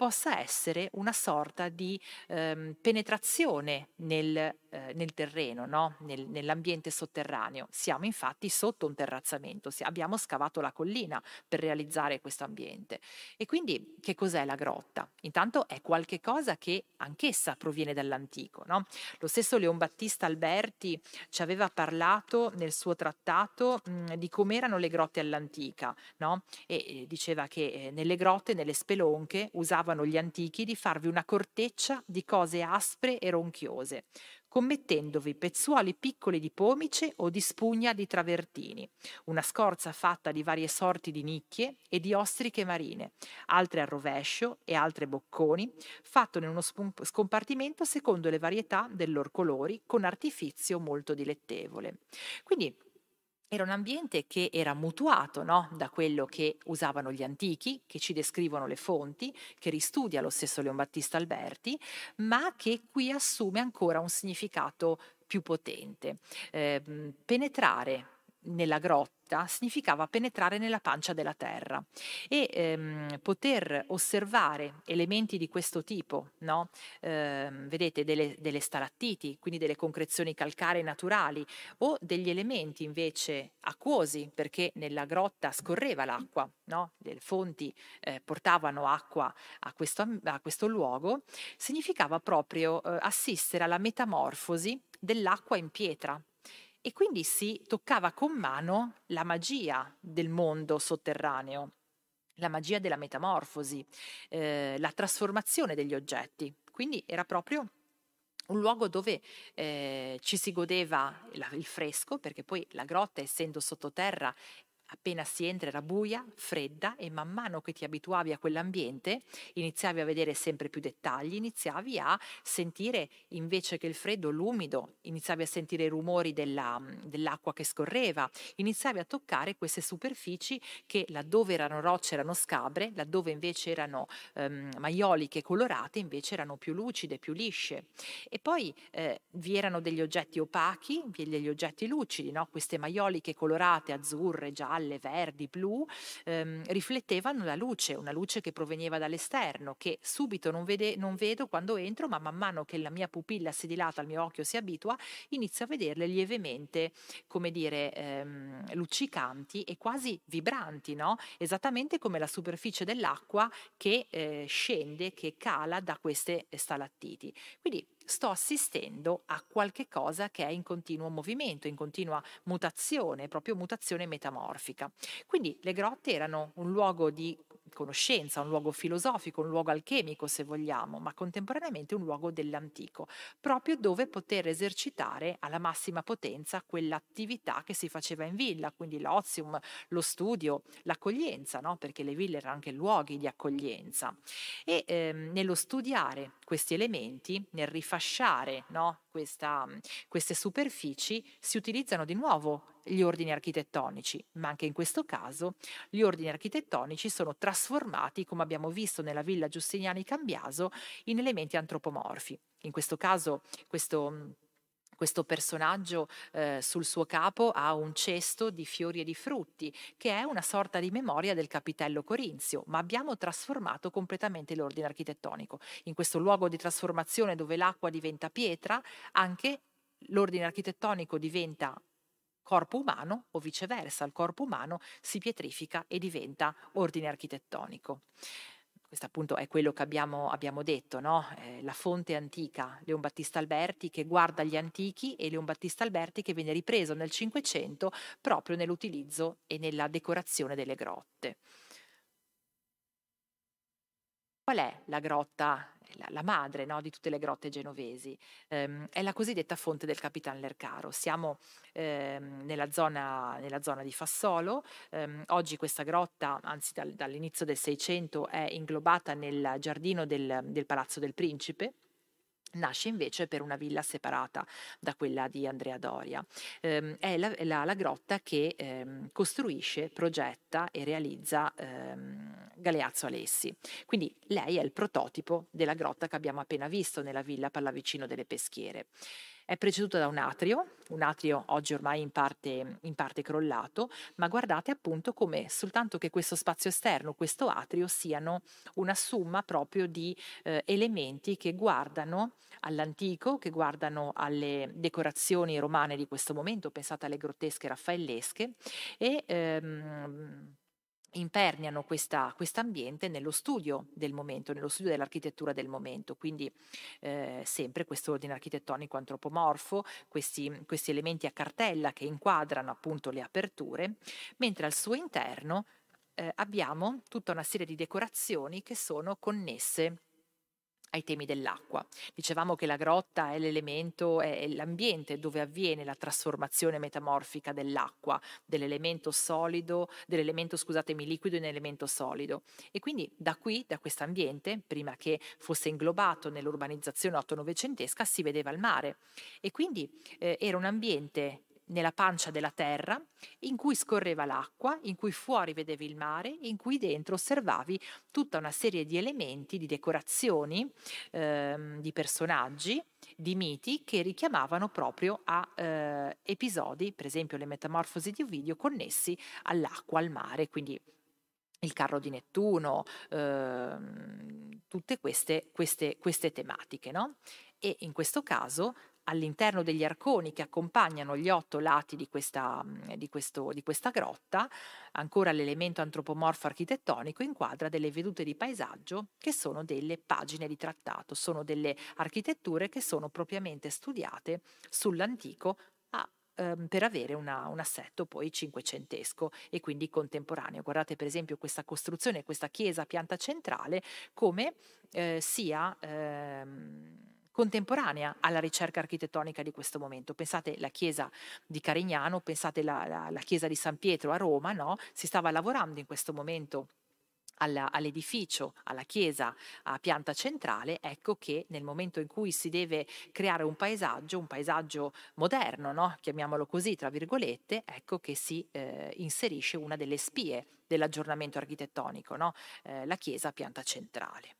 possa essere una sorta di ehm, penetrazione nel, eh, nel terreno, no? nel, nell'ambiente sotterraneo. Siamo infatti sotto un terrazzamento, abbiamo scavato la collina per realizzare questo ambiente. E quindi che cos'è la grotta? Intanto è qualche cosa che anch'essa proviene dall'antico. No? Lo stesso Leon Battista Alberti ci aveva parlato nel suo trattato mh, di com'erano le grotte all'antica no? e diceva che eh, nelle grotte, nelle spelonche, usavano gli antichi di farvi una corteccia di cose aspre e ronchiose, commettendovi pezzuoli piccoli di pomice o di spugna di travertini, una scorza fatta di varie sorti di nicchie e di ostriche marine, altre al rovescio e altre bocconi, fatto in uno scompartimento secondo le varietà dei loro colori con artifizio molto dilettevole. Quindi era un ambiente che era mutuato no? da quello che usavano gli antichi, che ci descrivono le fonti, che ristudia lo stesso Leon Battista Alberti, ma che qui assume ancora un significato più potente. Eh, penetrare nella grotta significava penetrare nella pancia della terra e ehm, poter osservare elementi di questo tipo, no? ehm, vedete delle, delle, stalattiti, quindi delle concrezioni calcaree naturali o degli elementi invece acquosi perché nella grotta scorreva l'acqua, no? le fonti eh, portavano acqua a questo, a questo, luogo, significava proprio eh, assistere alla metamorfosi dell'acqua in pietra e quindi si toccava con mano la magia del mondo sotterraneo, la magia della metamorfosi, eh, la trasformazione degli oggetti. Quindi era proprio un luogo dove eh, ci si godeva la, il fresco, perché poi la grotta, essendo sottoterra, Appena si entra era buia, fredda e man mano che ti abituavi a quell'ambiente iniziavi a vedere sempre più dettagli, iniziavi a sentire invece che il freddo l'umido, iniziavi a sentire i rumori della, dell'acqua che scorreva, iniziavi a toccare queste superfici che laddove erano rocce erano scabre, laddove invece erano ehm, maioliche colorate invece erano più lucide, più lisce. E poi eh, vi erano degli oggetti opachi, degli oggetti lucidi, no? queste maioliche colorate, azzurre, gialle, gialle, verdi, blu, ehm, riflettevano la luce, una luce che proveniva dall'esterno, che subito non, vede, non vedo quando entro, ma man mano che la mia pupilla si dilata, il mio occhio si abitua, inizio a vederle lievemente, come dire, ehm, luccicanti e quasi vibranti, no? Esattamente come la superficie dell'acqua che eh, scende, che cala da queste stalattiti. Quindi sto assistendo a qualche cosa che è in continuo movimento, in continua mutazione, proprio mutazione metamorfica. Quindi le grotte erano un luogo di conoscenza, un luogo filosofico, un luogo alchemico se vogliamo, ma contemporaneamente un luogo dell'antico, proprio dove poter esercitare alla massima potenza quell'attività che si faceva in villa, quindi l'ozium, lo studio, l'accoglienza, no? perché le ville erano anche luoghi di accoglienza. E ehm, nello studiare questi elementi, nel rifasciare no? Questa, queste superfici, si utilizzano di nuovo gli ordini architettonici, ma anche in questo caso gli ordini architettonici sono trasformati, come abbiamo visto nella villa Giustiniani Cambiaso, in elementi antropomorfi. In questo caso questo questo personaggio eh, sul suo capo ha un cesto di fiori e di frutti, che è una sorta di memoria del capitello corinzio, ma abbiamo trasformato completamente l'ordine architettonico. In questo luogo di trasformazione dove l'acqua diventa pietra, anche l'ordine architettonico diventa corpo umano o viceversa, il corpo umano si pietrifica e diventa ordine architettonico. Questo appunto è quello che abbiamo, abbiamo detto, no? eh, la fonte antica, Leon Battista Alberti che guarda gli antichi e Leon Battista Alberti che viene ripreso nel Cinquecento proprio nell'utilizzo e nella decorazione delle grotte. Qual è la grotta la, la madre no, di tutte le grotte genovesi, ehm, è la cosiddetta fonte del Capitan Lercaro. Siamo ehm, nella, zona, nella, zona, di Fassolo, ehm, oggi questa grotta, anzi dal, dall'inizio del Seicento, è inglobata nel giardino del, del Palazzo del Principe, nasce invece per una villa separata da quella di Andrea Doria. Eh, è la, la, la, grotta che eh, costruisce, progetta e realizza ehm, Galeazzo Alessi. Quindi lei è il prototipo della grotta che abbiamo appena visto nella villa Pallavicino delle Peschiere. È preceduto da un atrio, un atrio oggi ormai in parte, in parte crollato, ma guardate appunto come soltanto che questo spazio esterno, questo atrio, siano una somma proprio di eh, elementi che guardano all'antico, che guardano alle decorazioni romane di questo momento, pensate alle grottesche raffaellesche, e ehm, imperniano questo ambiente nello studio del momento, nello studio dell'architettura del momento, quindi eh, sempre questo ordine architettonico antropomorfo, questi, questi elementi a cartella che inquadrano appunto le aperture, mentre al suo interno eh, abbiamo tutta una serie di decorazioni che sono connesse ai temi dell'acqua. Dicevamo che la grotta è l'elemento, è l'ambiente dove avviene la trasformazione metamorfica dell'acqua, dell'elemento solido, dell'elemento, scusatemi, liquido in elemento solido. E quindi da qui, da questo ambiente, prima che fosse inglobato nell'urbanizzazione otto-novecentesca, si vedeva il mare. E quindi eh, era un ambiente nella pancia della terra, in cui scorreva l'acqua, in cui fuori vedevi il mare, in cui dentro osservavi tutta una serie di elementi, di decorazioni, ehm, di personaggi, di miti che richiamavano proprio a eh, episodi, per esempio le metamorfosi di Ovidio, connessi all'acqua, al mare, quindi il carro di Nettuno, ehm, tutte queste, queste, queste tematiche. No? E in questo caso all'interno degli arconi che accompagnano gli otto lati di questa, mm, di questo, di questa grotta, ancora l'elemento antropomorfo architettonico inquadra delle vedute di paesaggio che sono delle pagine di trattato, sono delle architetture che sono propriamente studiate sull'antico ehm, per avere una, un assetto poi cinquecentesco e quindi contemporaneo. Guardate per esempio questa costruzione, questa chiesa a pianta centrale, come eh, sia... Ehm, contemporanea alla ricerca architettonica di questo momento. Pensate alla chiesa di Carignano, pensate alla, chiesa di San Pietro a Roma, no? si stava lavorando in questo momento all'edificio, alla chiesa a pianta centrale, ecco che nel momento in cui si deve creare un paesaggio, un paesaggio moderno, no? chiamiamolo così, tra virgolette, ecco che si eh, inserisce una delle spie dell'aggiornamento architettonico, no? eh, la chiesa a pianta centrale.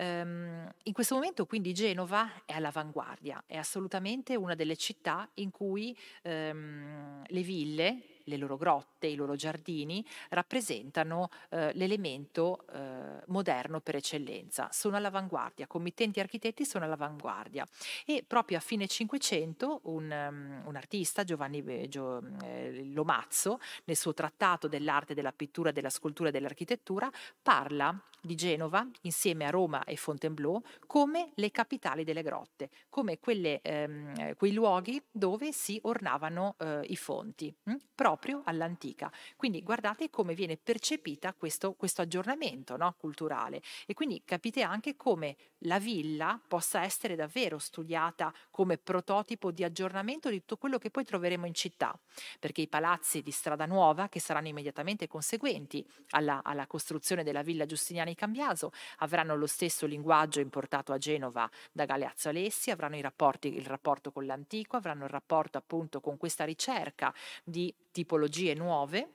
Um, in questo momento quindi Genova è all'avanguardia, è assolutamente una delle città in cui um, le ville, le loro grotte, i loro giardini rappresentano eh, l'elemento eh, moderno per eccellenza. Sono all'avanguardia, committenti architetti sono all'avanguardia e proprio a fine Cinquecento un, um, un artista, Giovanni Gio, eh, Lomazzo, nel suo trattato dell'arte della pittura, della scultura e dell'architettura, parla di Genova insieme a Roma e Fontainebleau come le capitali delle grotte, come quelle, ehm, quei luoghi dove si ornavano eh, i fonti, hm? proprio all'antica. Quindi guardate come viene percepita questo, questo aggiornamento no? culturale e quindi capite anche come la villa possa essere davvero studiata come prototipo di aggiornamento di tutto quello che poi troveremo in città, perché i palazzi di Strada Nuova, che saranno immediatamente conseguenti alla, alla costruzione della villa Giustiniani Cambiaso, avranno lo stesso linguaggio importato a Genova da Galeazzo Alessi, avranno rapporti, il rapporto con l'antico, avranno il rapporto appunto con questa ricerca di tipologie nuove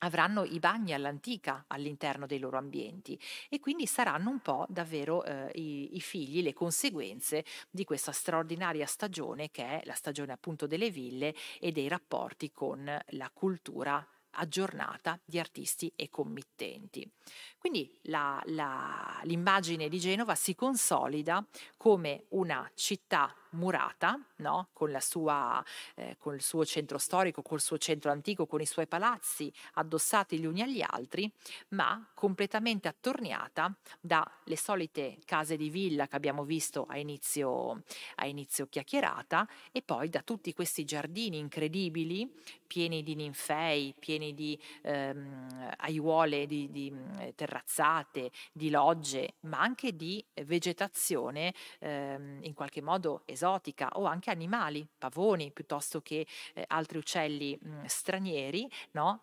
avranno i bagni all'antica all'interno dei loro ambienti e quindi saranno un po' davvero eh, i, i, figli, le conseguenze di questa straordinaria stagione che è la stagione appunto delle ville e dei rapporti con la cultura aggiornata di artisti e committenti. Quindi la, la, l'immagine di Genova si consolida come una città murata, no? con, sua, eh, con, il suo centro storico, col suo centro antico, con i suoi palazzi addossati gli uni agli altri, ma completamente attorniata dalle solite case di villa che abbiamo visto a inizio, a inizio chiacchierata e poi da tutti questi giardini incredibili, pieni di ninfei, pieni di ehm, aiuole, di, di eh, terrazzate, di logge, ma anche di vegetazione ehm, in qualche modo esotica esotica o anche animali, pavoni piuttosto che eh, altri uccelli mh, stranieri, no?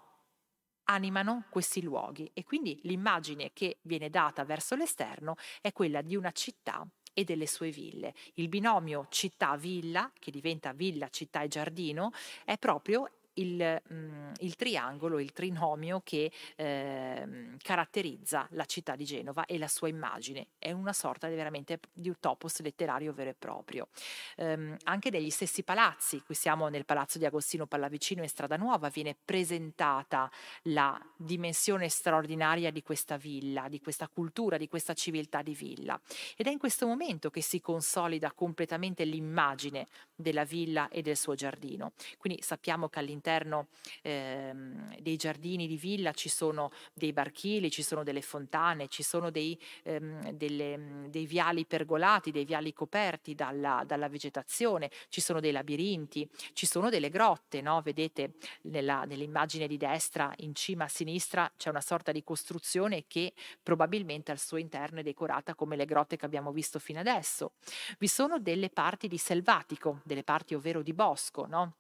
animano questi luoghi e quindi l'immagine che viene data verso l'esterno è quella di una città e delle sue ville. Il binomio città-villa, che diventa villa, città e giardino, è proprio il, mh, mm, il triangolo, il trinomio che eh, caratterizza la città di Genova e la sua immagine. È una sorta di, veramente di un topos letterario vero e proprio. Um, anche negli stessi palazzi, qui siamo nel palazzo di Agostino Pallavicino in Strada Nuova, viene presentata la dimensione straordinaria di questa villa, di questa cultura, di questa civiltà di villa. Ed è in questo momento che si consolida completamente l'immagine della villa e del suo giardino. Quindi sappiamo che all'interno ehm, dei giardini di villa ci sono dei barchili, ci sono delle fontane, ci sono dei, ehm, delle, dei viali pergolati, dei viali coperti dalla, dalla, vegetazione, ci sono dei labirinti, ci sono delle grotte, no? vedete nella, nell'immagine di destra in cima a sinistra c'è una sorta di costruzione che probabilmente al suo interno è decorata come le grotte che abbiamo visto fino adesso. Vi sono delle parti di selvatico, delle parti ovvero di bosco, no?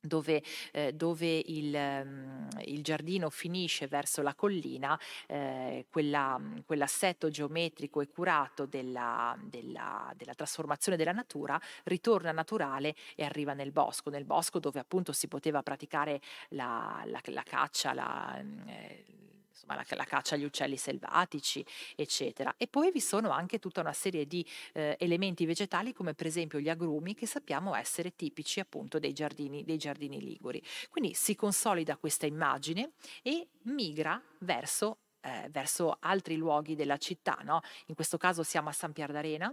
dove, eh, dove il, um, il, giardino finisce verso la collina, eh, quella, quell'assetto geometrico e curato della, della, della, trasformazione della natura ritorna naturale e arriva nel bosco, nel bosco dove appunto si poteva praticare la, la, la caccia, la, eh, insomma, la, la, caccia agli uccelli selvatici, eccetera. E poi vi sono anche tutta una serie di eh, elementi vegetali, come per esempio gli agrumi, che sappiamo essere tipici appunto dei giardini, dei giardini liguri. Quindi si consolida questa immagine e migra verso eh, verso altri luoghi della città. No? In questo caso siamo a San Pier d'Arena,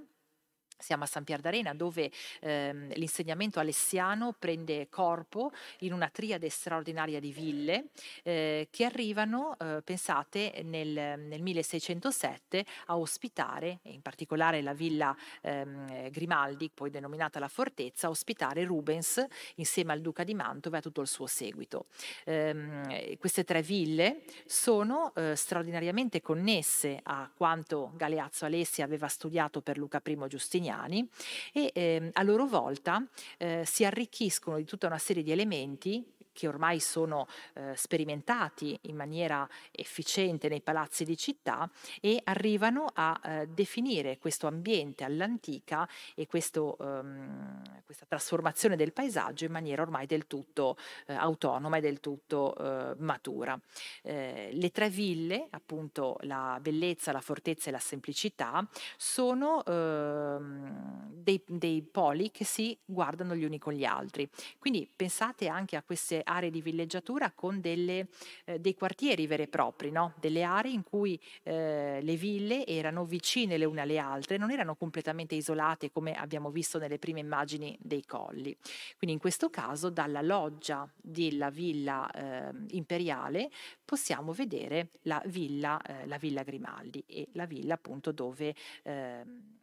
siamo a San Pier d'Arena dove ehm, l'insegnamento alessiano prende corpo in una triade straordinaria di ville eh, che arrivano, eh, pensate, nel, nel, 1607 a ospitare, in particolare la villa ehm, Grimaldi, poi denominata la Fortezza, a ospitare Rubens insieme al Duca di Mantova e a tutto il suo seguito. Ehm, queste tre ville sono eh, straordinariamente connesse a quanto Galeazzo Alessi aveva studiato per Luca I Giustiniano italiani e eh, a loro volta eh, si arricchiscono di tutta una serie di elementi che ormai sono eh, sperimentati in maniera efficiente nei palazzi di città e arrivano a eh, definire questo ambiente all'antica e questo, ehm, questa trasformazione del paesaggio in maniera ormai del tutto eh, autonoma e del tutto eh, matura. Eh, le tre ville, appunto la bellezza, la fortezza e la semplicità, sono ehm, dei, dei poli che si guardano gli uni con gli altri. Quindi pensate anche a queste aree di villeggiatura con delle, eh, dei quartieri veri e propri, no? delle aree in cui eh, le ville erano vicine le une alle altre, non erano completamente isolate come abbiamo visto nelle prime immagini dei colli. Quindi in questo caso dalla loggia della villa eh, imperiale possiamo vedere la villa, eh, la villa Grimaldi e la villa appunto dove ehm,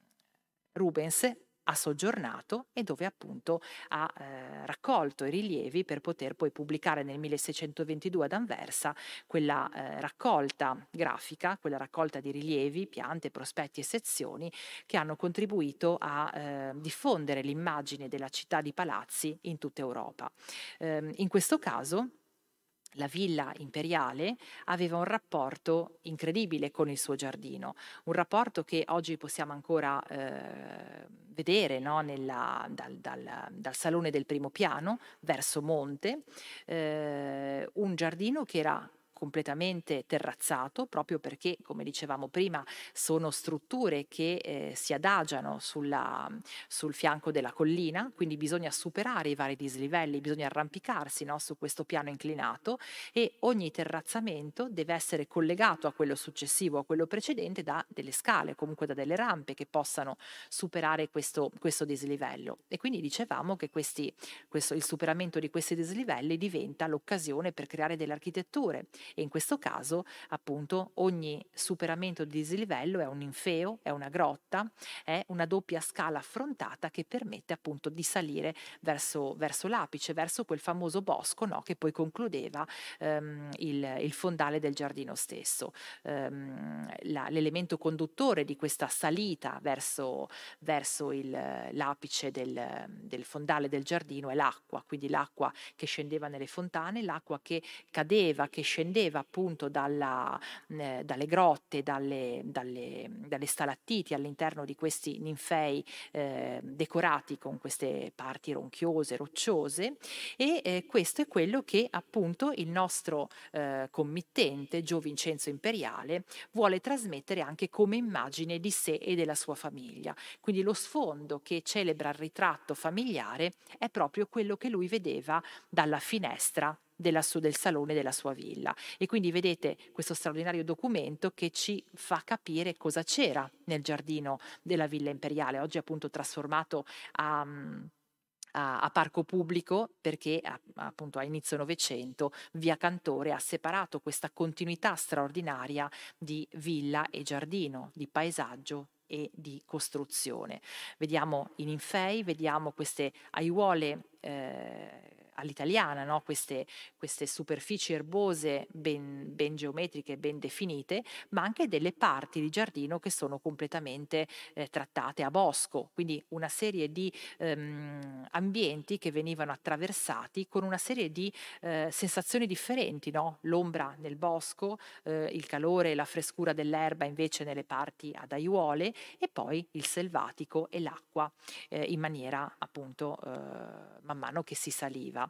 Rubens ha soggiornato e dove appunto ha eh, raccolto i rilievi per poter poi pubblicare nel 1622 ad Anversa quella eh, raccolta grafica, quella raccolta di rilievi, piante, prospetti e sezioni che hanno contribuito a eh, diffondere l'immagine della città di palazzi in tutta Europa. Ehm, in questo caso la villa imperiale aveva un rapporto incredibile con il suo giardino, un rapporto che oggi possiamo ancora eh, vedere no? Nella, dal, dal, dal, salone del primo piano verso monte, eh, un giardino che era completamente terrazzato, proprio perché, come dicevamo prima, sono strutture che eh, si adagiano sulla, sul fianco della collina, quindi bisogna superare i vari dislivelli, bisogna arrampicarsi no, su questo piano inclinato e ogni terrazzamento deve essere collegato a quello successivo, a quello precedente, da delle scale, comunque da delle rampe che possano superare questo, questo dislivello. E quindi dicevamo che questi, questo, il superamento di questi dislivelli diventa l'occasione per creare delle architetture e in questo caso appunto ogni superamento di dislivello è un infeo, è una grotta, è una doppia scala affrontata che permette appunto di salire verso, verso l'apice, verso quel famoso bosco no, che poi concludeva ehm, il, il, fondale del giardino stesso. Ehm, la, l'elemento conduttore di questa salita verso, verso il, l'apice del, del fondale del giardino è l'acqua, quindi l'acqua che scendeva nelle fontane, l'acqua che cadeva, che scendeva vedeva appunto dalla, eh, dalle grotte, dalle, dalle, dalle, stalattiti all'interno di questi ninfei eh, decorati con queste parti ronchiose, rocciose e eh, questo è quello che appunto il nostro eh, committente Gio Vincenzo Imperiale vuole trasmettere anche come immagine di sé e della sua famiglia. Quindi lo sfondo che celebra il ritratto familiare è proprio quello che lui vedeva dalla finestra della su, del salone della sua villa. E quindi vedete questo straordinario documento che ci fa capire cosa c'era nel giardino della villa imperiale, oggi appunto trasformato a... A, a, parco pubblico perché a, appunto a inizio Novecento via Cantore ha separato questa continuità straordinaria di villa e giardino, di paesaggio e di costruzione. Vediamo i ninfei, vediamo queste aiuole eh, all'italiana, no? queste, queste, superfici erbose ben, ben, geometriche, ben definite, ma anche delle parti di giardino che sono completamente eh, trattate a bosco, quindi una serie di ehm, ambienti che venivano attraversati con una serie di eh, sensazioni differenti, no? l'ombra nel bosco, eh, il calore e la frescura dell'erba invece nelle parti ad aiuole e poi il selvatico e l'acqua eh, in maniera appunto eh, man mano che si saliva.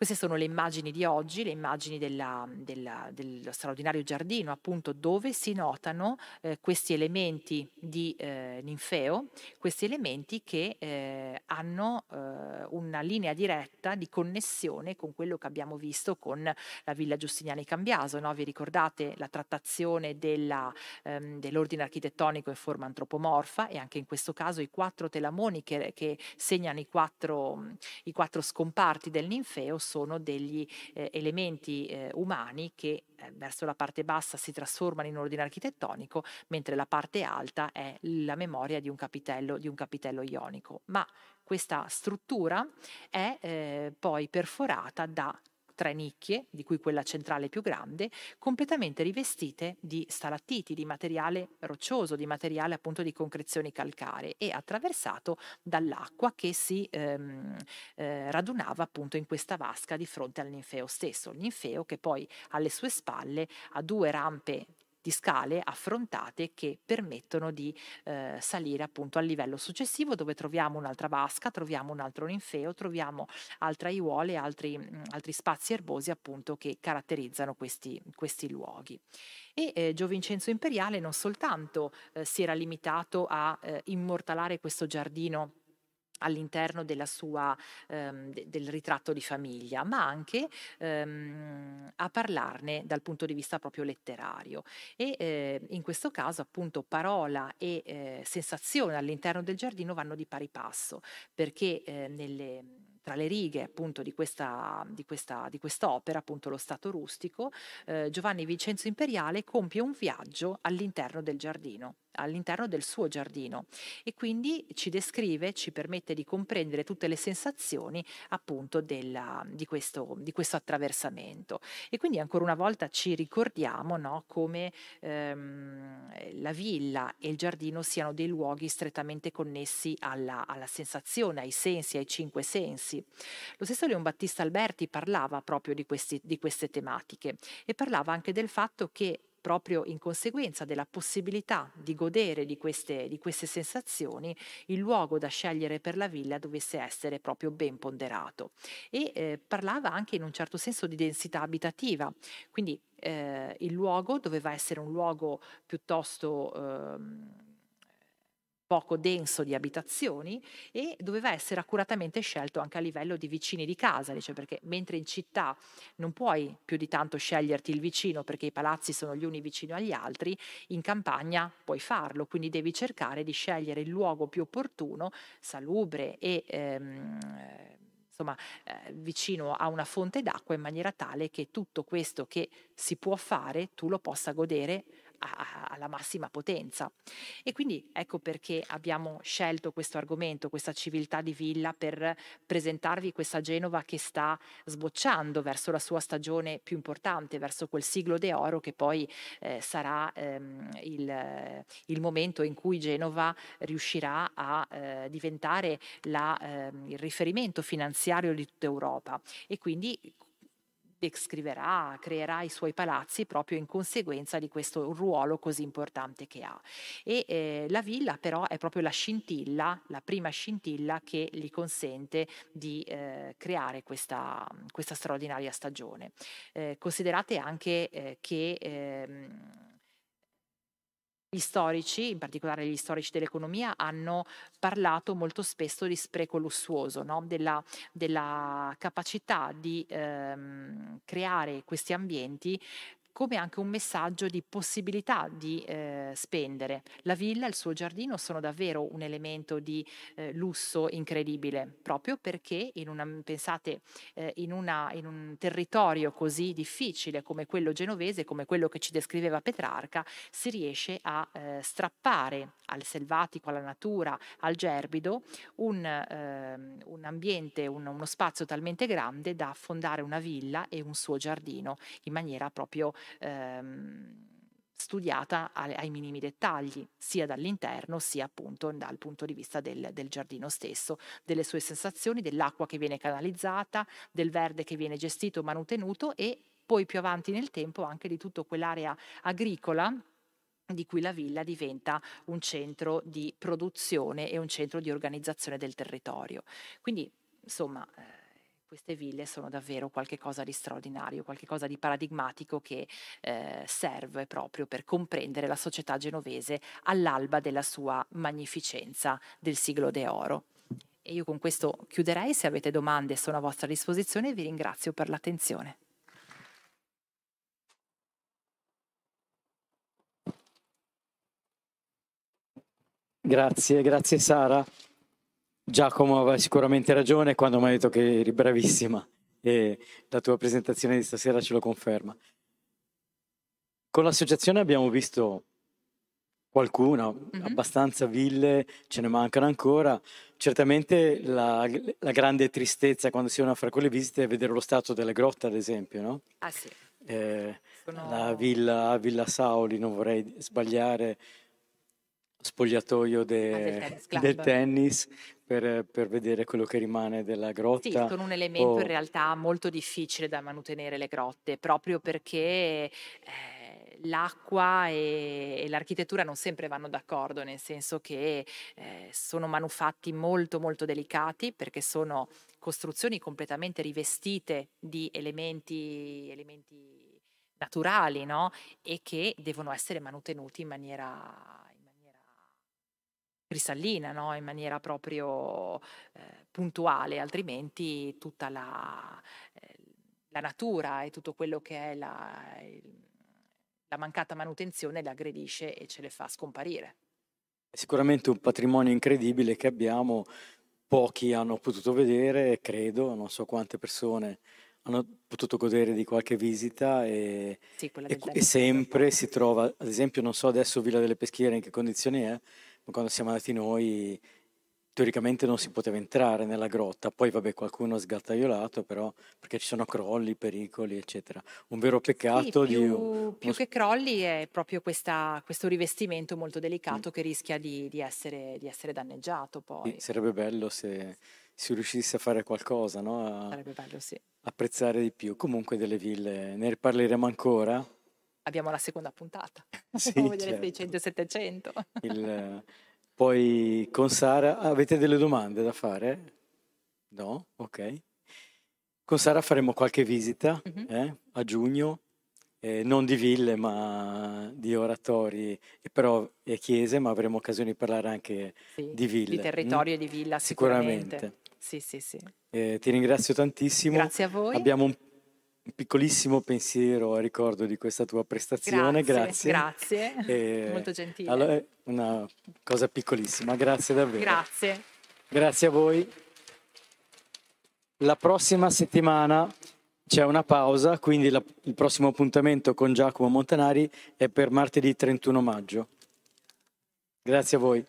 Queste sono le immagini di oggi, le immagini della, della, dello straordinario giardino, appunto, dove si notano eh, questi elementi di eh, ninfeo, questi elementi che eh, hanno eh, una linea diretta di connessione con quello che abbiamo visto con la Villa Giustiniani Cambiaso. No? Vi ricordate la trattazione della, ehm, dell'ordine architettonico in forma antropomorfa e anche in questo caso i quattro telamoni che, che segnano i quattro, i quattro scomparti del ninfeo sono degli eh, elementi eh, umani che eh, verso la parte bassa si trasformano in ordine architettonico, mentre la parte alta è la memoria di un capitello, di un capitello ionico. Ma questa struttura è eh, poi perforata da tre nicchie, di cui quella centrale più grande, completamente rivestite di stalattiti, di materiale roccioso, di materiale appunto di concrezioni calcaree e attraversato dall'acqua che si ehm, eh, radunava appunto in questa vasca di fronte al ninfeo stesso. Il ninfeo che poi alle sue spalle ha due rampe di scale affrontate che permettono di eh, salire appunto al livello successivo dove troviamo un'altra vasca, troviamo un altro ninfeo, troviamo altre aiuole, altri, mm, altri spazi erbosi appunto che caratterizzano questi, questi luoghi. E eh, Giovincenzo Imperiale non soltanto eh, si era limitato a eh, immortalare questo giardino all'interno sua, ehm, de, del ritratto di famiglia, ma anche ehm, a parlarne dal punto di vista proprio letterario. E eh, in questo caso appunto parola e eh, sensazione all'interno del giardino vanno di pari passo, perché eh, nelle tra le righe appunto di questa, di questa, di quest'opera, appunto lo Stato rustico, eh, Giovanni Vincenzo Imperiale compie un viaggio all'interno del giardino all'interno del suo giardino e quindi ci descrive, ci permette di comprendere tutte le sensazioni appunto della, di, questo, di, questo, attraversamento e quindi ancora una volta ci ricordiamo no, come ehm, la villa e il giardino siano dei luoghi strettamente connessi alla, alla sensazione, ai sensi, ai cinque sensi. Lo stesso Leon Battista Alberti parlava proprio di, questi, di queste tematiche e parlava anche del fatto che proprio in conseguenza della possibilità di godere di queste, di queste sensazioni, il luogo da scegliere per la villa dovesse essere proprio ben ponderato. E eh, parlava anche in un certo senso di densità abitativa, quindi eh, il luogo doveva essere un luogo piuttosto... Eh, poco denso di abitazioni e doveva essere accuratamente scelto anche a livello di vicini di casa, dice, perché mentre in città non puoi più di tanto sceglierti il vicino perché i palazzi sono gli uni vicino agli altri, in campagna puoi farlo, quindi devi cercare di scegliere il luogo più opportuno, salubre e ehm, insomma, eh, vicino a una fonte d'acqua in maniera tale che tutto questo che si può fare tu lo possa godere alla massima potenza. E quindi ecco perché abbiamo scelto questo argomento, questa civiltà di villa, per presentarvi questa Genova che sta sbocciando verso la sua stagione più importante, verso quel siglo d'oro che poi eh, sarà ehm, il, il, momento in cui Genova riuscirà a eh, diventare la, eh, il riferimento finanziario di tutta Europa. E quindi descriverà, creerà i suoi palazzi proprio in conseguenza di questo ruolo così importante che ha. E eh, la villa però è proprio la scintilla, la prima scintilla che gli consente di eh, creare questa, questa, straordinaria stagione. Eh, considerate anche eh, che ehm, gli storici, in particolare gli storici dell'economia, hanno parlato molto spesso di spreco lussuoso, no? della, della, capacità di ehm, creare questi ambienti come anche un messaggio di possibilità di eh, spendere. La villa e il suo giardino sono davvero un elemento di eh, lusso incredibile, proprio perché in una, pensate, eh, in, una, in, un territorio così difficile come quello genovese, come quello che ci descriveva Petrarca, si riesce a eh, strappare al selvatico, alla natura, al gerbido, un, ehm, un ambiente, un, uno spazio talmente grande da fondare una villa e un suo giardino in maniera proprio ehm, studiata ai, ai, minimi dettagli, sia dall'interno sia appunto dal punto di vista del, del giardino stesso, delle sue sensazioni, dell'acqua che viene canalizzata, del verde che viene gestito, manutenuto e poi più avanti nel tempo anche di tutta quell'area agricola di cui la villa diventa un centro di produzione e un centro di organizzazione del territorio. Quindi, insomma, eh, queste ville sono davvero qualcosa di straordinario, qualcosa di paradigmatico che eh, serve proprio per comprendere la società genovese all'alba della sua magnificenza del siglo d'oro. E io con questo chiuderei, se avete domande sono a vostra disposizione e vi ringrazio per l'attenzione. Grazie, grazie Sara. Giacomo aveva sicuramente ragione quando mi ha detto che eri bravissima e la tua presentazione di stasera ce lo conferma. Con l'associazione abbiamo visto qualcuna, mm-hmm. abbastanza ville, ce ne mancano ancora. Certamente la, la, grande tristezza quando si va a fare quelle visite è vedere lo stato delle grotte, ad esempio, no? Ah sì. Eh, Sono... La villa, villa Sauli, non vorrei sbagliare, spogliatoio de, ah, del tennis, del tennis per, per, vedere quello che rimane della grotta. Sì, sono un elemento o... in realtà molto difficile da mantenere le grotte, proprio perché eh, l'acqua e, e, l'architettura non sempre vanno d'accordo, nel senso che eh, sono manufatti molto molto delicati perché sono costruzioni completamente rivestite di elementi, elementi naturali no? e che devono essere mantenuti in maniera cristallina, no? in maniera proprio eh, puntuale, altrimenti tutta la, eh, la, natura e tutto quello che è la, la mancata manutenzione le aggredisce e ce le fa scomparire. Sicuramente un patrimonio incredibile che abbiamo, pochi hanno potuto vedere, credo, non so quante persone hanno potuto godere di qualche visita e, sì, e, e sempre si trova, ad esempio non so adesso Villa delle Peschiere in che condizioni è, quando siamo andati noi teoricamente non si poteva entrare nella grotta, poi vabbè qualcuno ha sgattaiolato però perché ci sono crolli, pericoli eccetera. Un vero peccato sì, più, di... Più che crolli è proprio questa, questo rivestimento molto delicato mm. che rischia di, di, essere, di, essere, danneggiato poi. Sì, sarebbe bello se si riuscisse a fare qualcosa, no? a sarebbe bello, sì. Apprezzare di più. Comunque delle ville ne riparleremo ancora abbiamo la seconda puntata. Sì, vedere certo. 600 e 700. Il, poi con Sara avete delle domande da fare? No? Ok. Con Sara faremo qualche visita mm-hmm. eh, a giugno, eh, non di ville ma di oratori, e però e chiese, ma avremo occasione di parlare anche sì, di ville. Di territorio mm? e di villa sicuramente. sicuramente. Sì, sì, sì. Eh, ti ringrazio tantissimo. Grazie a voi. Abbiamo un piccolissimo pensiero a ricordo di questa tua prestazione, grazie. Grazie, grazie. molto gentile. Allora, una cosa piccolissima, grazie davvero. Grazie. Grazie a voi. La prossima settimana c'è una pausa, quindi la, il prossimo appuntamento con Giacomo Montanari è per martedì 31 maggio. Grazie a voi.